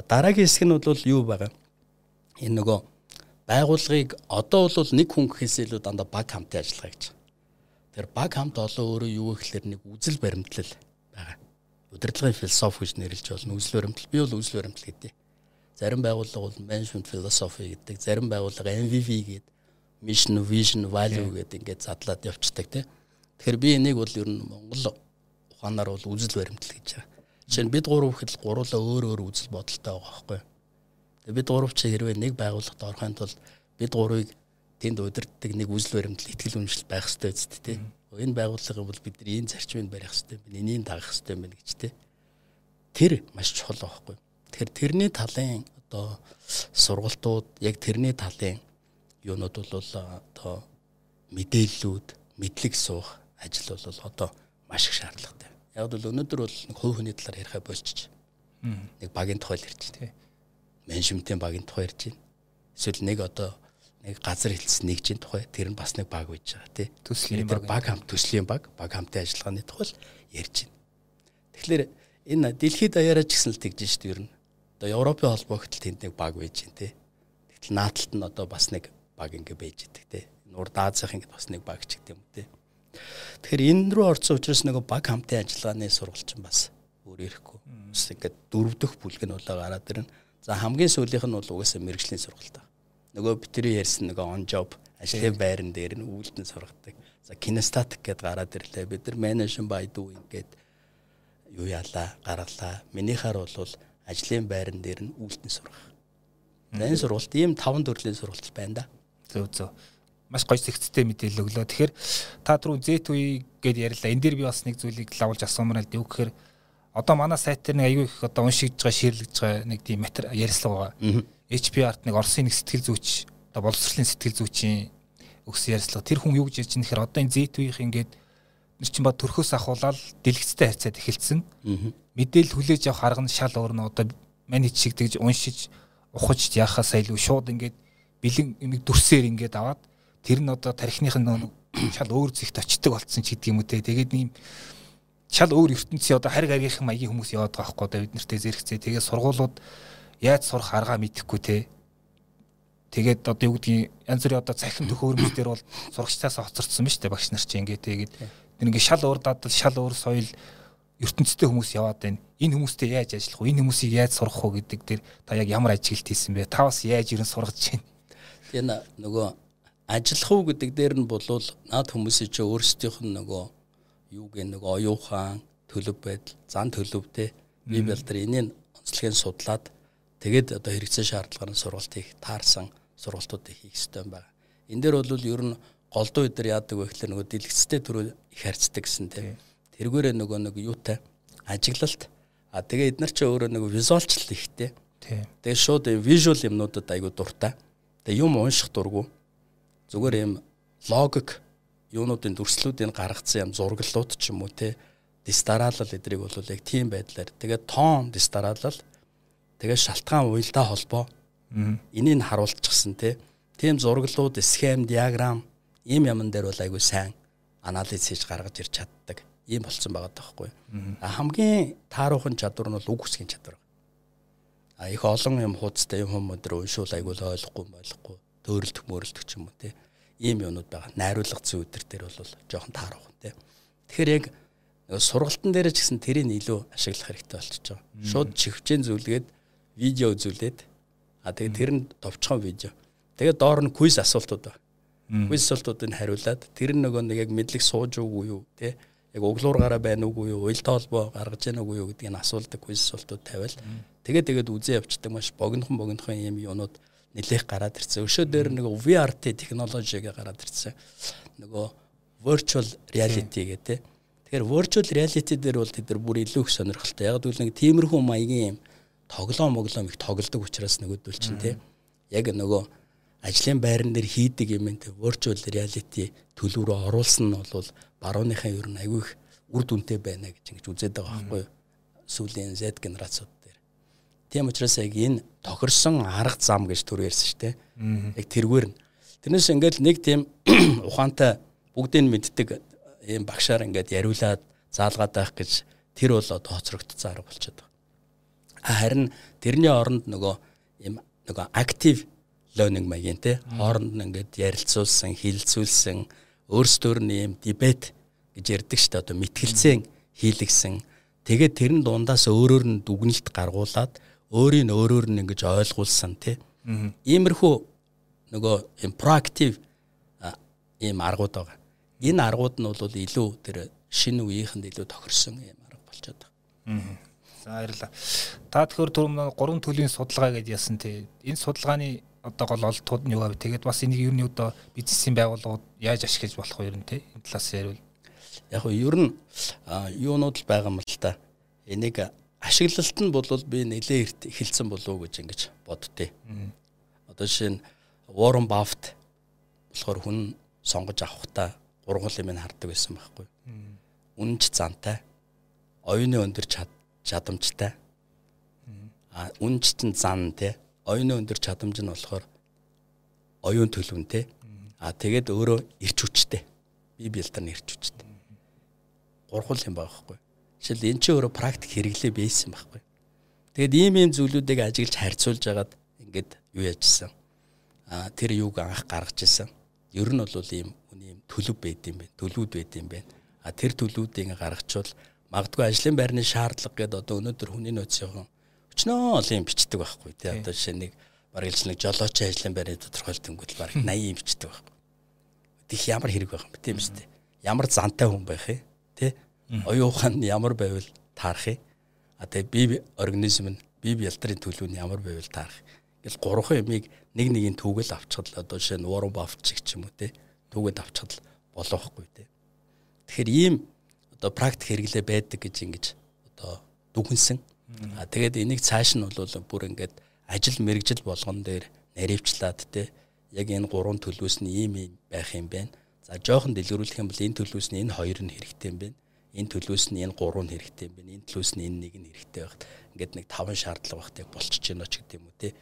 Дараагийн хэсэг нь бол юу байгаа? Энэ нөгөө байгууллагыг одоо бол нэг хүн гэхээс илүү дандаа баг хамтын ажиллагаа гэж. Тэр баг хамт олон өөрөө юу гэхэлэр нэг үзэл баримтлал байгаа. Удирдлагын философи гэж нэрлэж болно. Үзэл баримтлал. Би бол үзэл баримтлал гэдэг. Зарим байгууллага бол management philosophy гэдэг, зарим байгууллага MVP гэдэг, mission, vision, value гэдэг ингээд задлаад явцдаг тийм. Тэгэхээр би энийг бол ер нь Монгол ухаанаар бол үзэл баримтлал гэж байгаа. Жишээ нь бид гурав ихэд гуруулаа өөр өөр үзэл бодолтой байгаа байхгүй. Тэгээ бид гурав чи хэрвээ нэг байгууллагад орохын тулд бид гурвыг тэнд удирддаг нэг үзэл баримтлал ихтгэл үнэмшил байх хэрэгтэй үст тийм. Энэ байгууллагын бол бидний энэ зарчмыг барих хэрэгтэй юм, энийг дагах хэрэгтэй юм гэж тийм. Тэр маш чухал байхгүй. Тэгэхээр тэрний талын одоо сургалтууд яг тэрний талын юунууд бол одоо мэдээллүүд мэдлэг суух ажил бол одоо маш их шаардлагатай. Яг бол өнөөдөр бол хувь хүний талаар ярихаа болчих. Нэг багийн тухай л ярьж байна. Менежментийн багийн тухай ярьж байна. Эсвэл нэг одоо нэг газар хэлсэн нэгжийн тухай тэр нь бас нэг баг байж байгаа тий. Төслийн баг баг хам төслийн баг баг хамтын ажиллагааны тухай л ярьж байна. Тэгэхээр энэ дэлхийд даяараа ч гэсэн л тэгж шүү дээ ер нь. Одоо Европын холбоо хөтөл тэнд нэг баг байж байна тий. Тэгтэл нааталт нь одоо бас нэг баг ингэ байж идэг тий. Нурд Азийн ингэ бас нэг баг ч гэдэг юм тий. Тэгэхээр энэ рүү орсон учраас нөгөө баг хамтын ажиллагааны сургалт чинь бас өөр ирэхгүй. Бас ингээд дөрөв дөх бүлэг нь болоо гараад ирнэ. За хамгийн сүүлийнх нь бол угаасаа мэрэгжлийн сургалт аа. Нөгөө битэрий ярьсан нөгөө on job ажлын байран дээр нь үйлдэн сургадаг. За кинестатик гэдээ гараад ирлээ. Бид нар менежмент байд уу ингээд юу яалаа гаргалаа. Минийхаар бол ажлын байран дээр нь үйлдэн сургах. Энэ сургалт ийм таван төрлийн сургалт байна да. Зөв зөв. Маш гоё зэгцтэй мэдээлэл өглөө. Тэгэхээр та түрүү Z2 гэдээ ярьлаа. Энд дээр би бас нэг зүйлийг лавлж асуумаар л дээ. Юу гэхээр одоо манай сайт дээр нэг аягүй их одоо уншигдж байгаа, ширлэгдэж байгаа нэг тийм матер ярьслага байгаа. HPR-т нэг Оросын нэг сэтгэл зүйч одоо боловсролын сэтгэл зүйчийн өгсөн ярьслага. Тэр хүн юу гэж ярьж байгаа нэхэр одоо энэ Z2-ийн ингээд нэр чинь ба төрхөөс ахуулаад дэлгэцтэй харьцаад эхэлсэн. Мэдээлэл хүлээж авах арга нь шал өөр нь одоо маний шиг тэгж уншиж ухаж яхахаас илүү шууд ингээд бэлэн нэг дүрсээр ингээд аваад тэр нь одоо тарихных нь [COUGHS] шал өөр зэгт очдөг болцсон ч гэдэг юм үү те. Тэгээд ийм шал өөр ертөнцийн одоо хариг агийнхан маягийн хүмүүс яваад байгаа байхгүй одоо бид нартэй зэрэгцээ. Тэгээд сургуулиуд яаж сурах аргаа мэдэхгүй те. Тэгээд одоо юу гэдгийг янз бүрийн одоо цахим төхөөрөмжлөр бол сурагчдаас хоцордсон ба штэ багш нар чи ингээд тэгээд Тэр ингээ шал уур дадал, шал уур соёл ертөнцтэй хүмүүс яваад байна. Энэ хүмүүстэй яаж ажиллах вэ? Энэ хүмүүсийг яаж сурах вэ гэдэг дээр та яг ямар ажилт хийсэн бэ? Та бас яаж ирэн сургаж байна? Энэ нөгөө ажиллах уу гэдэг дээр нь болвол наад хүмүүсийн чи өөрсдийнх нь нөгөө юу гэх нэг оюухан төлөв байдал, зан төлөвтэй бие бэлтэр энийг онцлогийг судлаад тэгээд одоо хэрэгцээ шаардлагаар нь сургалт хийх таарсан сургалтуудыг хийх ёстой юм байна. Энэ дээр бол ер нь голдуу өдөр яадаг вэ гэхэлэр нөгөө дэлгэцтэй төрөө их харьцдаг гэсэн тийм. Тэргээрээ нөгөө нэг юутай ажиглалт а тэгээ эднэр чи өөрөө нөгөө визуалчлал ихтэй. Тэгээ шууд вижюал юмнуудад айгу дуртай. Тэгээ юм унших дургу. Зүгээр юм логик юунуудын дүрслүүдийг гаргацсан юм зураглалууд ч юм уу те дистараалал эдрийг бол яг тийм байдлаар тэгээ тоон дистараалал тэгээ шалтгаан уялдаа холбоо энийг харуулчихсан те тийм зураглалууд схем диаграм ийм яман дээр бол айгүй сайн анализ хийж гаргаж ирч чаддаг. Ийм болцсон байгаа таахгүй. А хамгийн тааруухан чадвар нь бол үг үсгийн чадвар. А их олон юм хуудастай юм хүмүүс уншуул айгүй л ойлгохгүй болохгүй төөрөлдөх мөрөлдөх ч юм уу те. Ийм юмнууд байгаа. Найруулга зүй өдр дээр бол жоохон тааруухан те. Тэгэхээр яг сургалтын дээр ч гэсэн тэрийг илүү ашиглах хэрэгтэй болчихж байгаа. Шууд чихвчэн зүйлгээд видео үзүүлээд а тэгээ тэр нь товчхон видео. Тэгээ доор нь квиз асуултууд байна Квиз асуултуудыг хариулаад тэр нөгөө нэг яг мэдлэг сууж уугүй юу те яг углуургаараа байна уугүй юу уялдаа холбоо гаргаж яана уугүй юу гэдгийг нь асуулдаг квиз асуултууд тавиал тэгээд тэгээд үзээ явцдаг маш богинохон богинохон юм юунууд нэлээх гараад ирсэн. Өшөө дээр нэг VRT технологиг гараад ирсэн. Нөгөө virtual reality гэдэг те. Тэгэхээр virtual reality дээр бол тэд нар бүр илүү их сонирхолтой. Яг гэвэл нэг тиймэрхүү маягийн юм тоглоом моглоом их тоглодог учраас нөгөөдөл чинь те. Яг нөгөө ажлын байран дээр хийдэг юм энэ virtual reality төлөв рүү оруулсан нь бол барууныхаа ер нь айгүй их үр дүнтэй байна гэж ингэж үзээд байгаа байхгүй юу? Сүүлийн Z генерацууд дээр. Тийм учраас яг энэ тохирсон арга зам гэж төр ярьсан шүү дээ. Яг тэргээр нь. Тэрнээс ингээд нэг тийм [CLEARS THROAT] ухаантай бүгдийг мэддэг ийм багшаар ингээд яриулаад заалгаад байх гэж тэр бол одоо хоцрогдсон арга болчиход байна. Харин тэрний оронд нөгөө ийм нөгөө актив learning маягийн те хооронд нь ингээд ярилцуулсан, хилцүүлсэн өөрсдөр нь юм дебет гэж ярьдаг шүү дээ. Одоо мэтгэлцэн хийлгсэн. Тэгээд тэрэн дундаас өөрөөр нь дүгнэлт гаргуулад өөрийг өөрөөр нь ингэж ойлгуулсан те. Иймэрхүү нөгөө юм proactive ийм аргууд байгаа. Энэ аргууд нь бол илүү тэр шинэ үеийнхэнд илүү тохирсон юм арга болчиход байгаа. За баярлалаа. Та тэгэхээр түрүүн гурван төлөвийн судалгаа гэж яасан те. Энэ судалгааны одоо гол олдтууд нь юу вэ? Тэгээд бас энийг ер нь одоо бизнесийн байгууллагууд яаж ашиглаж болох вэ ер нь те? Энэ талаас ярил. Яг нь ер нь юунууд л байгаа юм л та. Энийг ашиглалт нь бол би нэлээ эрт эхэлсэн болов уу гэж ингэж боддتي. Одоо жишээ нь Warren Buffett болохоор хүн сонгож авахдаа гурван юм хардаг байсан байхгүй. Үнэнч зантай, оюуны өндөр чадамжтай, А үнжтэн зан те оюуны өндөр чадамж нь болохоор оюун төлөвн те. А тэгээд өөрөө ирч хүчтэй. Би бэлтэр нь ирч хүчтэй. Гурвал юм байхгүй. Жишээл эн чинь өөрөө практик хэрэглээ бейсэн байхгүй. Тэгээд ийм ийм зүйлүүдийг ажиглаж харьцуулж агаад ингээд юу яажсэн. А тэр юуг анх гаргаж ирсэн. Ер нь бол ийм үний ийм төлөв байд юм байна. Төлөвүүд байд юм байна. А тэр төлөвүүдийг гаргачвал магадгүй ажлын байрны шаардлага гэдэг одоо өнөөдөр хүний нөөцийн өчнөө олон юм бичдэг байхгүй тий. Одоо жишээ нэг бараг л нэг жолоочийн ажлын байрны тодорхойлт өнгөт бараг 80 юм бичдэг байхгүй. Тих ямар хэрэг байх юм бэ тийм үстэй. Ямар зантай хүн байх юм тий. Оюун ухаан ямар байвал таарах юм. А тэгээ бие организм нь бие бялдрын төлөв нь ямар байвал таарах. Ингээл гурван ямиг нэг нэгийн түүгэл авчихад л одоо жишээ нь Warren Buffett ч юм уу те түүгээд авчихад л болохгүй те. Тэгэхээр ийм одоо практик хэрэглээ байдаг гэж ингэж одоо дүгнсэн. А тэгээд энийг цааш нь бол бүр ингээд ажил мэрэгжил болгон дээр наривчлаад те яг энэ гурван төлөвс нь ийм юм байх юм байна. За жоохон дэлгэрүүлэх юм бол энэ төлөвс нь энэ хоёр нь хэрэгтэй юм байна энэ төлөөс нь энэ гурав нь хэрэгтэй юм байна. Энэ төлөөс нь энэ нэг нь хэрэгтэй байх. Ингээд нэг таван шаардлага багтыг болчихж байна ч гэдэг юм уу те.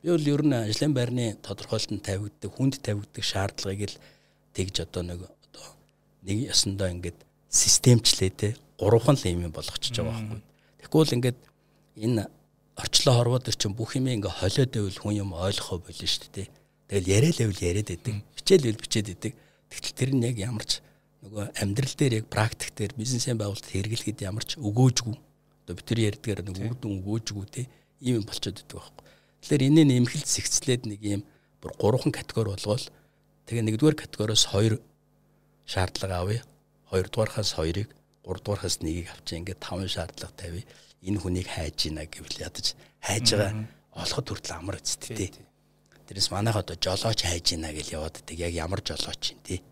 Би бол ер нь ажлын байрны тодорхойлолтод тавигддаг, хүнд тавигддаг шаардлагыг л тэгж одоо нэг одоо нэг ясандаа ингээд системчлээ те. Гурван л юм болгочихж байгаа байхгүй. Тэгэхгүй бол ингээд энэ орчлоо хорвоод төр чинь бүх юм ингээ холиод байвал хүн юм ойлгохоо болно шүү дээ. Тэгэл яриа л байвал яриад байдаг. Бичээл байвал бичээд байдаг. Тэгтэл тэр нь яг ямарч нөгөө амьдрал дээр яг практик дээр бизнесийн байгуулалт хэрэглэхэд ямар ч өгөөжгүй одоо бид тэр ярьдгаар нэг үр дүн өгөөжгүй те ийм юм болчиход идэг байхгүй. Тэгэхээр энэний нэмгэлт сэгцлээд нэг ийм бүр гурван категори болгоол тэгээ нэгдүгээр категориос хоёр шаардлага авъя. Хоёрдугаархаас хоёрыг, гуравдугаархаас нэгийг авчи ингээд таван шаардлага тавья. Энэ хүнийг хайж гинэ гэвэл ядаж хайж байгаа олоход хүртэл амар үсттэй. Тэрээс манайх одоо жолооч хайж гинэ гэж яваад байдаг. Яг ямар жолооч юм те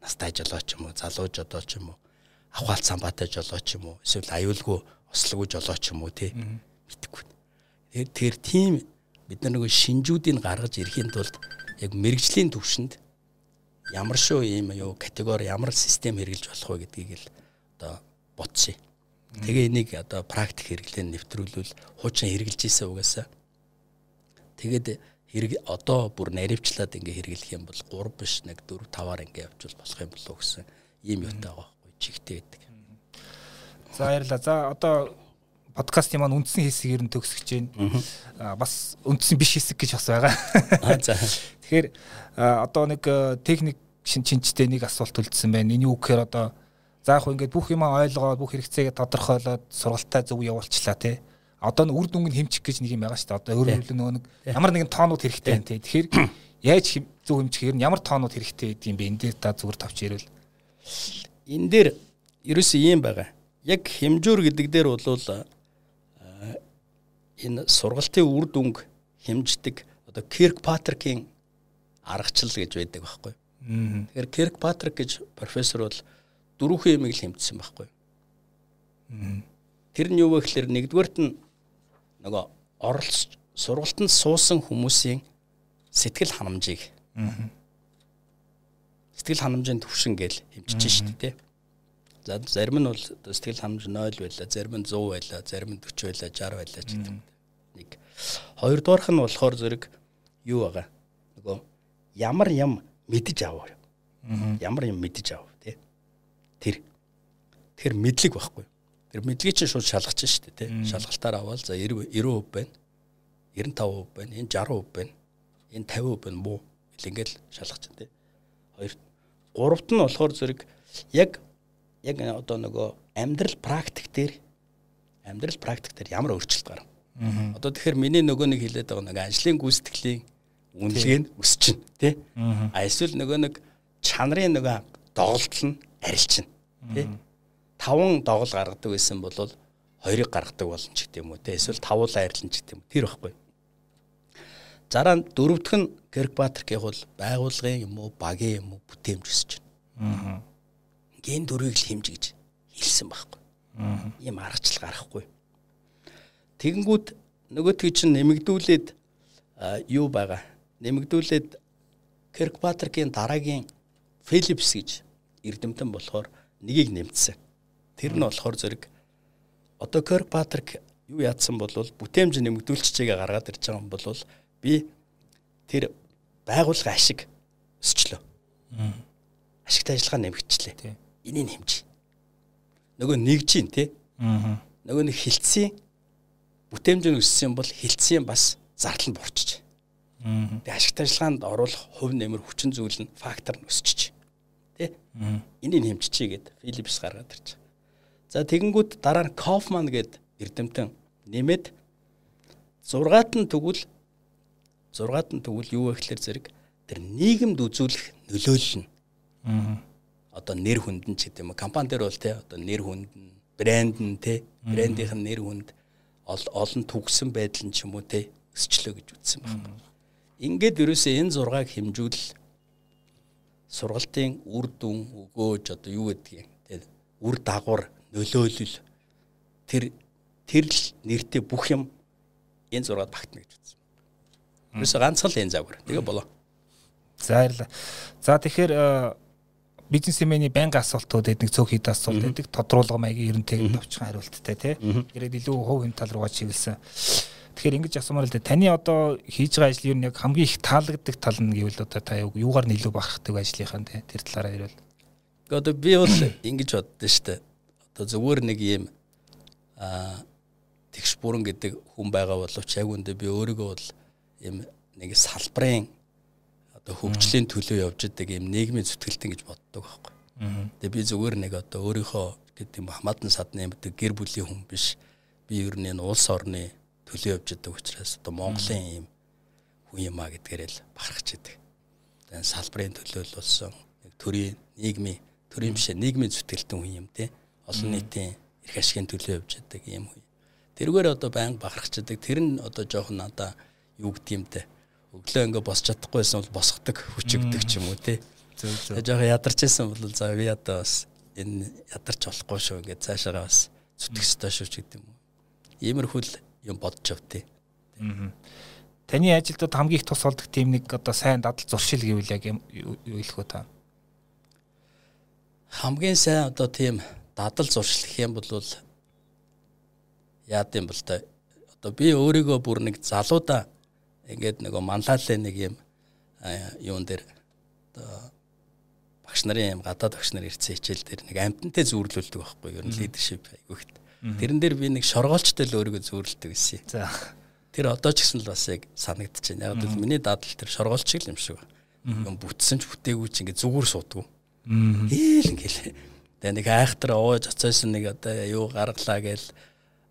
настай жолооч юм уу, залуу жолооч юм уу, авхаалт самбаатай жолооч юм уу, эсвэл аюулгүй ослоггүй жолооч юм уу тий мэдхгүй. Тэр тийм бид нар нөгөө шинжүүдийг гаргаж ирэхийн тулд яг мэрэгжлийн төвшөнд ямар шүү ийм юу категори ямар систем хэрэгжилж болох вэ гэдгийг л одоо бодсон. Тэгээ энийг одоо практик хэрэглэн нэвтрүүлвэл хуучин хэрэгжилж ийсэн угаасаа. Тэгээд хэрэг одоо бүр наривчлаад ингээ хэрэглэх юм бол 3 биш нэг 4 5-аар ингээ явжвал болох юм болов гэсэн ийм юутай байгаа байхгүй чигтэй байдаг. За баярлалаа. За одоо подкастын маань үндсэн хэсэг ер нь төгсөж байна. Бас үндсэн биш хэсэг гэж бас байгаа. За. Тэгэхээр одоо нэг техник шин чинчтэй нэг асуулт үлдсэн байна. Эний үг гэхээр одоо за яг ингээд бүх юм ойлгоод бүх хэрэгцээгээ тодорхойлоод сургалтаа зөв явуулчлаа тий одоо н үр дүнг нь хэмчих гэж нэг юм байгаа шүү дээ. Одоо өөрөөр хэлбэл нөгөө нэг ямар нэгэн тоонууд хэрэгтэй байна тий. Тэгэхээр [CLEARS THROAT] яаж зөв хэмчих ер нь ямар тоонууд хэрэгтэй гэдэг юм бэ? Энд дээр та зүгээр тавч ярил. Энэ дээр ерөөсөө юм байгаа. Яг хэмжүүр гэдэг дээр бол энэ сургалтын үр дүнг хэмждэг одоо Киркпатрикийн аргачлал гэж байдаг байхгүй. Тэгэхээр Киркпатрик гэж профессор бол дөрвөн юмыг л хэмжсэн байхгүй. Тэр нь юу вэ гэхээр нэгдүгээрт нь нөгөө оролцож сургалтанд суусан хүмүүсийн сэтгэл ханамжийг сэтгэл ханамжийн төвшин гэж хэмжиж шүү дээ. За зарим нь бол сэтгэл ханамж 0 байла, зарим нь 100 байла, зарим нь 40 байла, 60 байла ч гэдэг. Нэг. Хоёрдугаарх нь болохоор зэрэг юу байгаа? Нөгөө ямар юм мэдэж авав. Ямар юм мэдэж тий. Тэр. Тэр мэдлэг байхгүй. Тэр мэдлэгийг чинь шууд шалгаж штэ тий. Шалгалтаар аваад за 90 90% байна. 95% байна. Энэ 60% байна. Энэ 50% байна. Ил ингээл шалгаж тий. Хоёр гуравт нь болохоор зэрэг яг яг одоо нөгөө амьдрал практик дээр амьдрал практик дээр ямар өөрчлөлт гарав. Одоо тэгэхээр миний нөгөө нэг хэлээд байгаа нэг ажлын гүйцэтгэлийн үнэлгээ нь өсчин тий. А эсвэл нөгөө нэг чанарын нөгөө доголдол нь арилчин тий таван доогол гаргадаг байсан бол хоёрыг гаргадаг болно ч гэдэм үү те эсвэл тавуулаа арилна ч гэдэм тэр байхгүй. Зараа дөрөвдөх нь Киркбатрикийн бол байгууллагын юм уу багийн юм уу бүтээмж өсөж байна. Аа. Ген дөрвийг л хэмж гэж хэлсэн байхгүй. Аа. Ийм аргачлал гарахгүй. Тэгэнгүүт нөгөөтгий чинь нэмэгдүүлээд юу байгаа. Нэмэгдүүлээд Киркбатрикийн дараагийн Филипс гэж эрдэмтэн болохоор нэгийг нэмсэн. Тэр нь болохоор зэрэг одоо Kirkpatrick юу яатсан бол бүтээмж нэмэгдүүлчихээгээ гаргаад ирж байгаа юм бол би тэр байгууллага ашиг өсчлөө. Ашигтай ажиллагаа нэмэгдчихлээ. Энийг хэмжиж. Нөгөө нэгж ин тий. Нөгөө нэг хилцсэн бүтээмж нь өссөн бол хилцсэн бас зардал нь буурчих. Тэгээ ашигтай ажиллагаанд оруулах хувь нэмэр хүчин зүйл нь фактор нь өсчих. Тэ? Энийг хэмжчихье гэд Филипс гаргаад ирж. За тэгэнгүүт дараа нь Кофман гэд эрдэмтэн нэмээд 6-аад нь тэгвэл 6-аад нь тэгвэл юу вэ гэхээр зэрэг тэр нийгэмд үзүүлэх нөлөөлөл нь. Аа. Одоо нэр хүнд нь ч гэдэм компани дээр бол те одоо нэр хүнд нь брэнд нь те брэндийнх нь нэр хүнд олон төгсөн байдал нь ч юм уу те өсчлөө гэж үзсэн байна. Ингээд ерөөсөө энэ зургааг хэмжүүл сургалтын үр дүн өгөөж одоо юу гэдгийг тэгээд үр дагавар нөлөөлөл тэр тэр л нэртэй бүх юм энэ зургаад багтна гэж үзсэн. Ерөөсө ганцхан л энэ загвар. Тэгээ болоо. За баярлалаа. За тэгэхээр э, бизнесмений байнга асуултууд эдник цөөх хэд асуулт эдник тодруулга маягийн ерөн тэгнэ товчхон хариулттай тий. Тэгээд илүү хувь хүн тал руугаа чиглэсэн. Тэгэхээр ингэж асуумаар л да таны одоо хийж байгаа ажил юу нэг хамгийн их таалагддаг тал нь гэвэл одоо та юугаар нийлүү бахархдаг ажлынхаа тэр талаараа ирвэл. Одоо би бол ингэж боддоо дээ. Одоо зүгээр нэг юм аа тэгш бүрэн гэдэг хүн байгаа боловч яг үндэ би өөрийгөө бол юм нэг салбарын одоо хөгжлийн төлөө явж байгаа юм нийгмийн зүтгэлтэн гэж боддог байхгүй. Тэгээ би зүгээр нэг одоо өөрийнхөө гэдэг юм хамаатан садны гэдэг гэр бүлийн хүн биш. Би ер нь энэ улс орны төлөө явж байгаа учраас одоо Монголын юм хүн юм а гэдгээр л бахархаж идэг. Тэгээ салбарын төлөөл болсон нэг төрийн нийгмийн төрийн биш нийгмийн зүтгэлтэн хүн юм те олон нийтийн эрх ашигын төлөө явж байгаа юм хүн. Тэргээр одоо байнга бахархаж идэг. Тэр нь одоо жоохон надаа юу гэдэг юм те. Өглөө ингээ босч чадахгүйсэн бол босгодог, хүчигдэг ч юм уу те. Тэгээ жоохон ядарч исэн бол за би одоо бас энэ ядарч болохгүй шүү ингээд цаашаагаа бас зүтгэх ёстой шүү ч гэдэг юм уу. Иймэрхүү л юм бодож автыг. Таны ажилдад хамгийн их тус болдог тийм нэг одоо сайн дадал зуршил гэвэл яг юу хэлэх вэ та? Хамгийн сайн одоо тийм дадал зуршил гэх юм бол яад юм бол та одоо би өөрийгөө бүр нэг залуудаа ингээд нөгөө манлайлаа нэг юм юун дээр одоо багш нарын юм гадаад багш нар ирсэн хичээл дээр нэг амтантай зүүрлүүлдэг байхгүй юу? Ер нь лидершип айгүйхт. Тэрэн дээр би нэг шоргоолчтой л өөрийгөө зөөрлөдөг гэсэн. За. Тэр одоо ч гэсэн л бас яг санагдаж байна. Яг л миний дадал тэр шоргоолч юм шиг байна. Юм бүтсэн ч бүтээгүй ч ингээ зүгээр суудгүй. Ээл ингээл. Тэгээ нэг айхтар овоо цацайсан нэг одоо юу гаргалаа гээл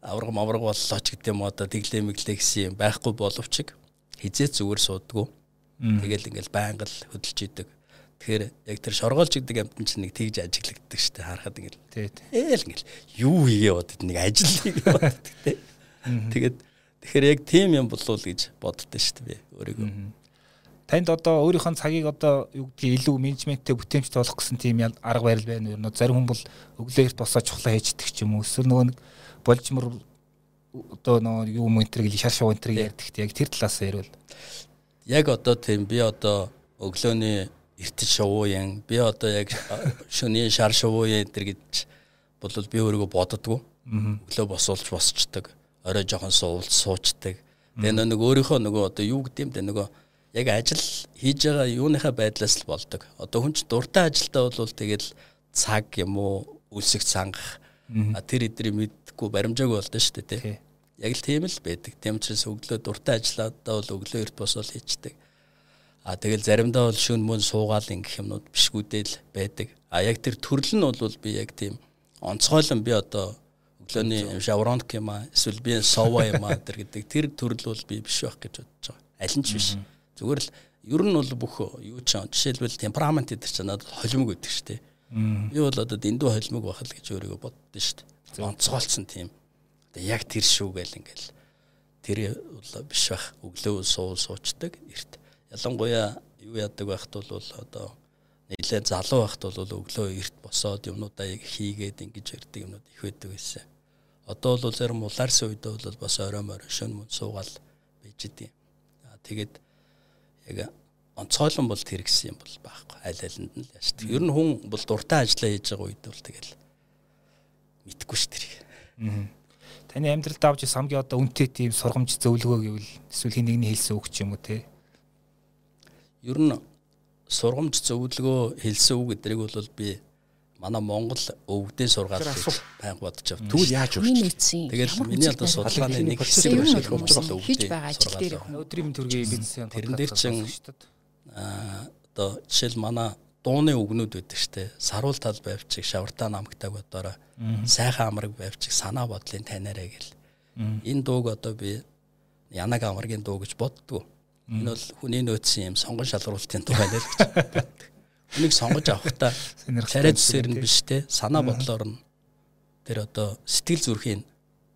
авраг мавраг боллоо ч гэдэг юм одоо тэглээ мэглээ гэсэн юм байхгүй боловч хизээ зүгээр суудгүй. Тэгэл ингээл байнга л хөдөлж идэг. Тэгэхээр яг тэр шоргоолж гэдэг амтан чинь нэг тэгж ажиглагддаг штэ харахад ингээл. Ээл ингээл юу хийгээ бодод нэг ажил [LAUGHS] хийгээ бодод тий. Тэгээд тэгэхээр яг тийм юм болов гэж боддоо штэ би өөрийгөө. Танд одоо өөрийнхөө цагийг одоо юу гэдгийг илүү менежменттэй бүтээмжтэй болох гэсэн тийм арга барил байна уу? Зарим хүн бол өглөө эрт босоо чухлаа хийждэг ч юм уу. Эсвэл нөгөө нэг болжмор одоо нөгөө юу юм энтриг шар шуу энтриг ярьдаг. Яг тэр талаас ярил. Яг одоо тийм би одоо өглөөний эртэж шувууян би одоо яг шөнийн шар шувууян энэ гэж бол би өөрийгөө боддгоо. Өглөө босуулж босчдаг. Орой жоохон суулж суучдаг. Тэгээ нэг өөрийнхөө нөгөө одоо юу гэдэг юм бэ нөгөө яг ажил хийж байгаа юуныхаа байдлаас л болдог. Одоо хүн ч дуртай ажилдаа бол тэгэл цаг юм уу үлсэх цангах тэр эдрийг мэдхгүй баримжаагүй болдоо шүү дээ тий. Яг л тийм л байдаг. Тийм учраас өглөө дуртай ажиллаадаа бол өглөө эрт босоод хийждэг. А тэгэл заримдаа бол шүн мөн суугаал ингэх юмнууд бишгүүдэл байдаг. А яг тэр төрөл нь бол би яг тийм онцгойлон би одоо өглөөний шавронк юм аа эсвэл би сова юм аа тэр гэдэг тэр төрөл бол би биш байх гэж бодож байгаа. Аль нь ч биш. Зүгээр л ер нь бол бүх юу ч жишээлбэл темперамент гэдэг чинь надад холимог гэдэг шүү дээ. Би бол одоо дэндүү холимог байх л гэж өөрийгөө боддоо шүү дээ. Онцгойлсон тийм. Одоо яг тэр шүү гээл ингээл тэр бол биш байх. Өглөө суул суучдаг эрт ялангуяа юу яадаг байхад бол одоо нэлээд залуу байхад бол өглөө эрт босоод юмнуудаа хийгээд ингэж ярддаг юмнууд их байдаг байсан. Одоо бол зарим улаарсан үед бол бас орой морой шөн мөн суугаал байж идэв. Тэгээд яг онцгойлон бол тэр гэсэн юм бол байхгүй аль алинд нь л яаж. Ер нь хүн бол дуртай ажиллаа хийж байгаа үед бол тэгэл мэдхгүй ш тэр. Таны амьдралд авч ирсэн хамгийн одоо үнэтэй тийм сургамж зөвлөгөө гэвэл эсвэл хин нэгний хэлсэн үг ч юм уу те. Ер нь сургамж зөвлөгөө хэлсэн үг гэдгийг бол би манай Монгол өвгдийн сургаал гэж байнга бодож авт. Тэгвэл яаж өгч? Тэгэл миний одоо судалгааны нэг хэсэг байж байгаа хийж байгаа ажил дээр өдрийн төргийн бизнесийн тэрэн дээр чин одоо жишээл манай дууны үгнүүд байдаг штэ. Саруул тал байвчиг, шавартаа намгтайг бодороо сайхан амраг байвчиг санаа бодлын танаарэ гэл. Энэ дууг одоо би янаг амрагийн дуу гэж боддгоо. Энэ бол хүний нөөцийн юм сонгон шалруулалтын дуу байлаа л гэж боддог. Үнийг сонгож авахдаа царай зүсээр нь биш те санаа бодлоор нь тэр одоо сэтгэл зүрхийн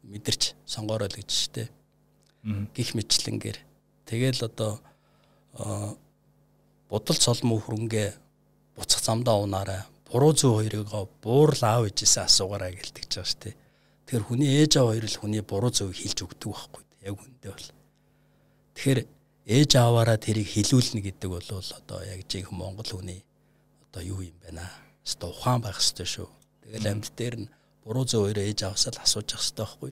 мэдэрч сонгоорой л гэж штэ. Гих мэтлэнгээр тэгэл одоо будал цолмоо хөрөнгө буцах замдаа унаарай. Буруу зүй хоёрыг буурал аав ээжээсээ асуугаарай гэлдэг ч байгаа дээ. Тэгэхээр хүний ээж аав хоёр л хүний буруу зүйг хэлж өгдөг байхгүй. Яг үндэ бол. Тэгэхээр ээж аваараа тэрийг хилүүлнэ гэдэг бол одоо яг жинхэнэ Монгол хүний одоо юу юм бэ наа. Хэвээ ухаан байх хэрэгтэй шүү. Тэгэл амьд дээр нь буруу зүй хоёроо ээж аваасаа л асууж явах хэрэгтэй байхгүй.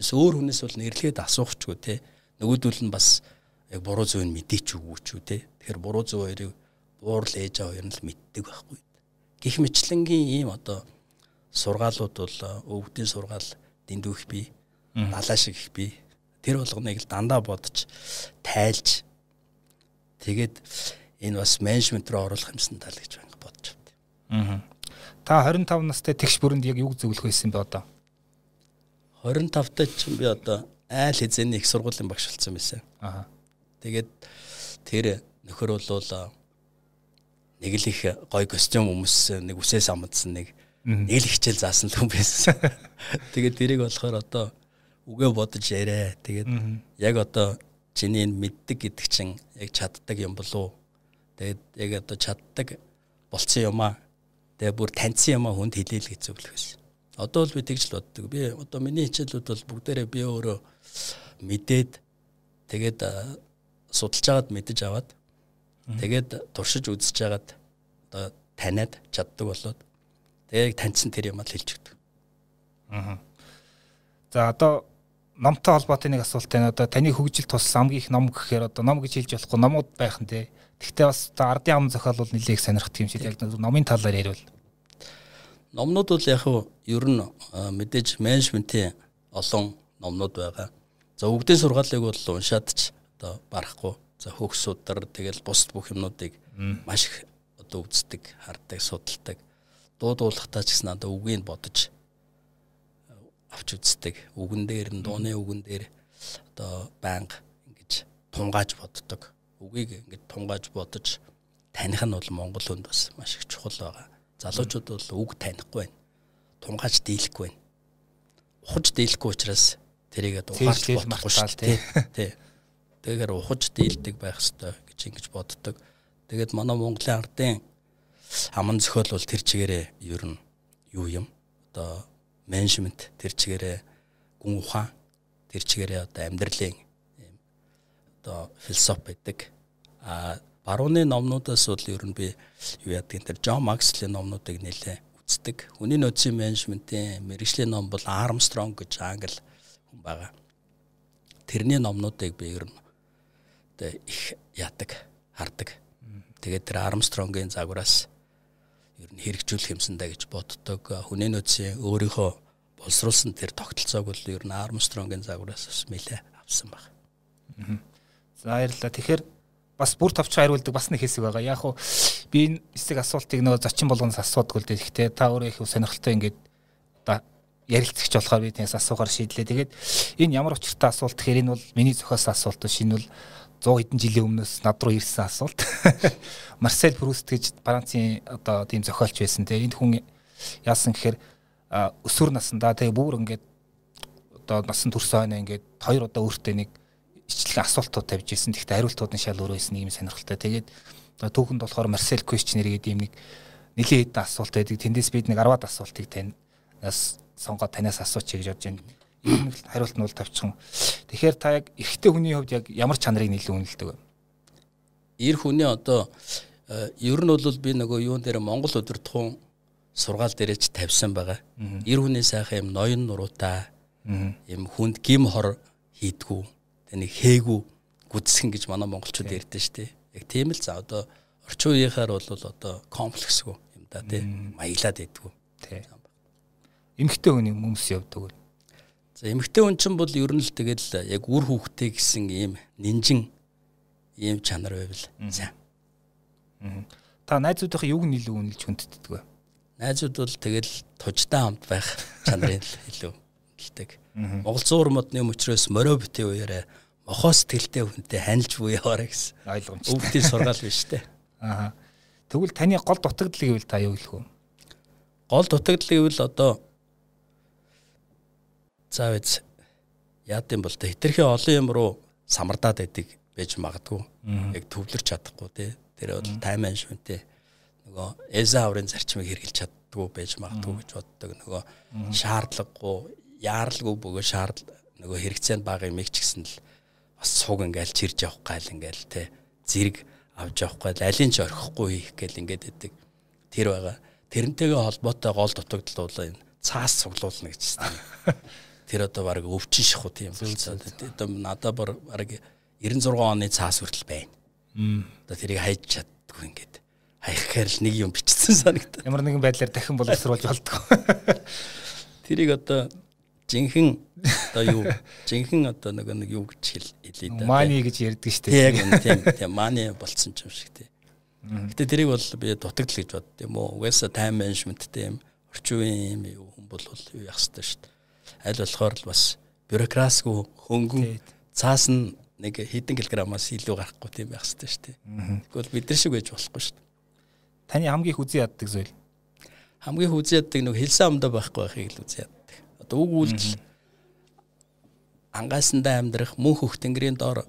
Тэс өөр хүнээс бол нэрлэгээд асуухчгүй те. Нөгөөдөл нь бас яг буруу зүйн мэдээч үгүй ч үү те. Тэгэхээр буруу зүй хоёрыг уурал ээж аваа ер нь л мэддэг байхгүй. Гэх мэтлэнгийн ийм одоо сургаалууд бол өвгдийн сургаал дэндүүх би далаа шиг их би тэр болгоныг л дандаа бодож тайлж тэгээд энэ бас менежмент рүү оруулах юмсан тал гэж байна бодож байна. Аа. Та 25 настай тэгш бүрэнд яг юу зөвлөх байсан бэ одоо? 25 таа ч би одоо айл хизээний их сургуулийн багш болсон байсан. Аа. Тэгээд тэр нөхөр болвол нэг л их гой костюм өмссөн нэг үсээс амдсан нэг нэг л хичээл заасан л хүн байсан. [LAUGHS] Тэгээд тэрийг болохоор одоо үгээ бодож ярэ. Тэгээд яг одоо чиний мэддэг гэдэг чинь яг чаддаг юм болов уу? Тэгээд яг одоо чаддаг болцсон юм аа. Тэгээд бүр таньсан юм аа хүнд хэлээл гэж зөвлөх байсан. Одоо бол би тэгж л боддог. Би одоо миний хичээлүүд бол бүгдээрээ би өөрөө мэдээд тэгээд судалж агаад мэдэж аваад Тэгээд туршиж үзэж жагаад одоо таниад чаддаг болоод тэгээд таньсан тэр юм л хэлж өгдөг. Аа. За одоо номтой холбоотой нэг асуулт байна. Одоо таны хөгжил туссан хамгийн их ном гэхээр одоо ном гэж хэлж болохгүй номууд байх нь те. Гэхдээ бас одоо ардын ам зохиол бол нэлээд их сонирхдаг юм шиг яг номын талаар ярил. Номнууд бол яг ер нь мэдээж менежментийн олон номнууд байгаа. За өвгдийн сургаалыг бол уншаад ч одоо барахгүй за хөгс судар тэгэл бусд бүх юмнуудыг маш их одоо үздэг, харддаг, судалдаг. Дуудуулахтаа ч гэсэн одоо үгийг бодож авч үздэг. Үгэн дээр нь дууны үгэн дээр одоо банг ингэж тунгааж боддог. Үгийг ингэж тунгааж бодож таних нь бол Монгол хүнд бас маш их чухал байгаа. Залуучууд бол үг танихгүй байна. Тунгааж дийлэхгүй байна. Ухаж дийлэхгүй учраас тэрийгээ ухаарч бодохгүй шүү дээ. Тий. Тэгэхээр ухаж дийлдэг байх хэрэгтэй гэж ингэж боддог. Тэгээд манай Монголын ардын аман зохиол бол тэр чигээрээ ер нь юу юм? Одоо менежмент тэр чигээрээ гүн ухаан тэр чигээрээ одоо амьдралын одоо философи байдаг. А барууны номнуудаас бол ер нь би юу яадаг энэ Джон Макслийн номнуудыг нэлээ үздэг. Хүний нөөцийн менежментийн мэрэгжлийн ном бол Armstrong гэж англи хүн байгаа. Тэрний номнуудыг би ер нь их яадаг, хардаг. Тэгээд тэр Армстронгийн загвараас хэрэгжүүлэх юмсандаа гэж боддог. Хүний нөөцийн өөрийнхөө боловсруулсан тэр тогтолцоог бол ер нь Армстронгийн загвараас бас нэлээ авсан баг. За баярлалаа. Тэгэхээр бас бүр товч хариулдаг бас нэг хэсэг байгаа. Яг уу би энэ эсэг асуултыг нөгөө зочин болгоноос асуудаг л дээ. Гэхдээ та өөрөө их сонирхолтой ингээд одоо ярилцагч болохоор би тиймээс асуухаар шийдлээ. Тэгээд энэ ямар учиртай асуулт гэхээр энэ бол миний зохиосон асуулт биш. Энэ бол 100 хэдэн жилийн өмнөөс над руу ирсэн асуулт. [LAUGHS] Марсель Пруст гэж Францын одоо тийм зохиолч байсан. Тэгээ энэ хүн яасан гэхээр өсвөр насндаа тэгээ бүр ингээд одоо насан турш хойно ингээд хоёр удаа өөртөө нэг ичлэг асуултууд тавьж ирсэн. Тэгэхдээ хариултууд нь шал өөр байсан юм сонирхолтой. Тэгээд түүхэнд болохоор Марсель Questioner гэдэг юм нэг нэлийн хэдэн асуулт байдаг. Тэндээс бид нэг 10-аад асуултыг танаас сонгоод танаас асуучих гэж бодож байна хариулт нь бол тавьчихсан. Тэгэхээр та яг эрэгтэй хүний хувьд яг ямар чанарыг нийлэн үнэлдэг вэ? Эр хүний одоо э, ер нь бол би нөгөө юун дээр Монгол өдөр тухайн сургаал дээрэж тавьсан байгаа. Эр хүний сайхан юм ноён нуруутай Ийм хүнд гим хор хийдгүү. Тэ нэг хээгүү гүдсгэн гэж манай монголчууд ярьдэн шүү дээ. Яг тийм л за одоо орчин үеийнхаар бол одоо комплексгүй юм да тий. Маяглаад байдгүй. Тий. Эмхтэй хүний хүмүүс явдаг. За эмхтэй хүн чинь бол ер нь л тэгэл яг үр хүүхдээ гэсэн ийм нинжин ийм чанар байвал сайн. Та найзуудынхаа юуг нь илүү үнэлж хүндэтдэг вэ? Найзууд бол тэгэл тужтай хамт байх [LAUGHS] чанарын илүү хэлдэг. Монгол зуур модны мөчрөөс морио битээ уяраа мохоо сэтгэлтэй хүнтэй ханилж буй яваарай гэсэн. Ойлгомжтой. Өвдгийн сургаал биш үү? Аа. Тэгвэл таны гол дутагдал гэвэл та юу хэлэх вэ? Гол дутагдал гэвэл одоо заав эз яад юм бол тэ хитрхи олон юм руу самардаад байдаг байж магадгүй. Яг төвлөрч чадахгүй тий. Тэр бол тайм менежменттэй нөгөө эза аврын зарчмыг хэрэгжилж чаддгүй байж магадгүй гэж боддог. Нөгөө шаардлагагүй, яаралгүй бөгөө шаард нөгөө хэрэгцээнд бага юм их ч гэсэн л бас цуг ингээл чирж явах гал ингээл тий. Зэрэг авч явах гал алин ч орхихгүй хийх гэл ингээд байдаг. Тэр байгаа. Тэрнтэйгээ холбоотой гол дутагдал бол энэ цаас цуглуулна гэж байна. [LAUGHS] Тэр одоо баг өвчин шахуу тийм. Одоо надад баг 96 оны цаас хүртэл байна. Одоо тэрийг хайж чаддгүй ингээд хаях гэхэр л нэг юм бичсэн санагдав. Ямар нэгэн байдлаар дахин боловсруулж болдгоо. [LAUGHS] Тэрийг одоо жинхэнэ одоо юу жинхэнэ одоо нэг нэг юу гэж хэлээ да. Мани гэж ярьдаг шүү дээ. Яг тийм тийм мани болцсон юм шиг тий. Гэтэ тэрийг бол би дутагдал гэж бодд юм уу. Угаасаа тайм менежменттэй юм орчин үеийн юм хүн бол юу яах ёстой шүү дээ. Аль болохоор л бас бюрократсгүй хөнгөн цаас нь нэг хэдэн килограммаас илүү гарахгүй тийм байх ёстой шүү дээ. Тэгвэл бид нар шиг байж болохгүй шүү дээ. Таны хамгийн хүзий яддаг зүйл. Хамгийн хүзий яддаг нэг хэлсэн амдаа байхгүй байхыг л үзий яддаг. Одоо үг үйлдэл ангайсандаа амьдрах мөн хөх тэнгэрийн доор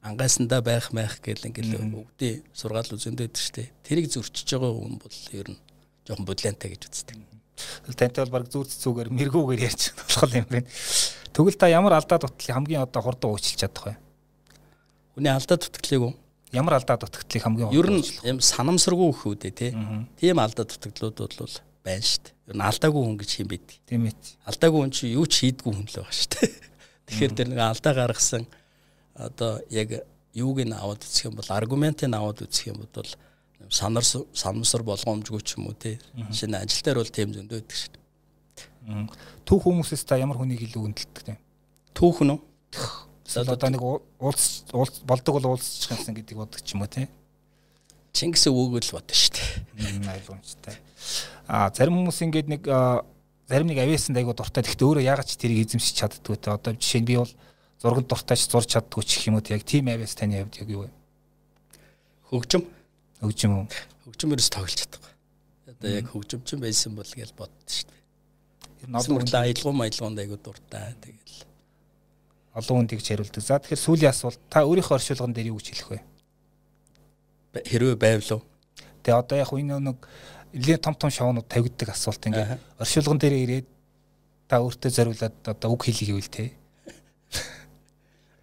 ангайсандаа байх маях гэл ингээл өгдөө сургаал үзэндээ байдаг шүү дээ. Тэрийг зөрчиж байгаа хүн бол ер нь жоохон бодлянтай гэж үздэг. Тантай бол баг зүрц зүгээр мэргүүгээр ярьж болох юм байна. Тэгвэл та ямар алдаа дутлыг хамгийн одоо хурдан уучлж чадах вэ? Хүний алдаа дутагдлыг уу? ямар алдаа дутагдлыг хамгийн ер нь юм санамсаргүй хүүдээ тий. Тийм алдаа дутагдлууд бол байна шүү дээ. Ер нь алдаагүй хүн гэж юм бид. Тийм ээ. Алдаагүй хүн чи юу ч хийдгүй хүн л байгаа шүү дээ. Тэгэхээр тэр нэг алдаа гаргасан одоо яг юуг нь аваад үзэх юм бол аргументыг аваад үзэх юм бол санар санамсар болгоомжгүй ч юм уу тий. Шинэ ажил дээр бол тийм зөндөө байдаг шүү дээ. Түүх хүмүүсээс та ямар хүнийг илүү үнэлдэг те? Түүх нь үү? Одоо нэг уулз болдог бол уулзчих юмсан гэдэг бодог ч юм уу тий. Чингис өвөөгөө л бодно шүү дээ. Ойлгомжтой. Аа зарим хүмүүс ингээд нэг зарим нэг авиасанд айгуу дуртай. Гэхдээ өөрөө яагаад ч тэрийг эзэмшиж чаддгүй те. Одоо жишээ нь би бол зурганд дуртайч зурж чаддгүй ч гэх юм уу яг тийм авиас таны хувьд яг юу вэ? Хөгжим. Хөгжим үү? Хөгжим ерөөс тоглож чадахгүй. Одоо яг хөгжимчин байсан бол гэж боддоо шүү дээ. Ер нь олон хүн аялгау маялгаунд айгуу дуртай. Тэгэл олон хүнд тэгж хариулдаг. За тэгэхээр сүүлийн асуулт та өөрийнхөө оршуулган дээр юу гэж хэлэх вэ? Хэрвээ байвлуу. Тэгээ одоо яг энэ нэг нэлээд том том шоунууд тавигддаг асуулт ингээд оршуулган дээр ирээд та өөртөө зориулаад одоо үг хэлий гэвэл те.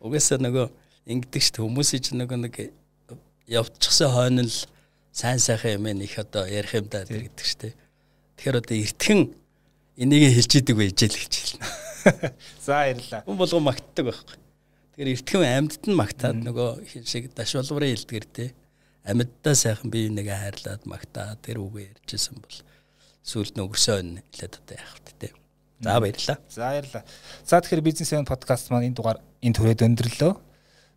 Угаасаа нөгөө ингэдэг шүү дээ хүмүүсийн чинь нөгөө нэг явчихсан хойно л сайн сайхан юм их одоо ярих юм даа гэдэг шүү дээ. Тэгэхээр одоо эртхэн энийг хэлж идэг байж л гэж хэлнэ. [LAUGHS] За баярлаа. Хүн болгон магтдаг байхгүй. Тэгэхээр эртхэн амьдд нь магтаад нөгөө хин шиг дашвалврын хэлдгэр те амьддаа сайхан бие нэгэ хайрлаад магтаа тэр үгээ ярьжсэн бол сүүлд нь өнгөрсөн хэлээд одоо яах вэ те. За баярлаа. За баярлаа. За тэгэхээр бизнес эн подкаст маань энэ дугаар энэ төрөд өндөрлөө.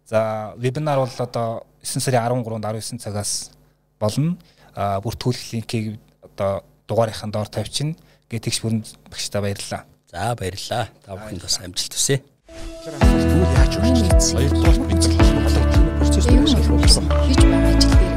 За вебинар бол одоо 9 сарын 13-нд 19 цагаас болно. А бүртгүүлэх линкийг одоо дугаарынхаа доор тавьчихна. Гэтэгч бүрэн багштай баярлалаа. За баярлалаа. Та бүхэнд бас амжилт хүсье. Яаж вэ? Хоёрдугаар бид холбоотой процесс дээр шалгуулсан. Хийж байгаа ажил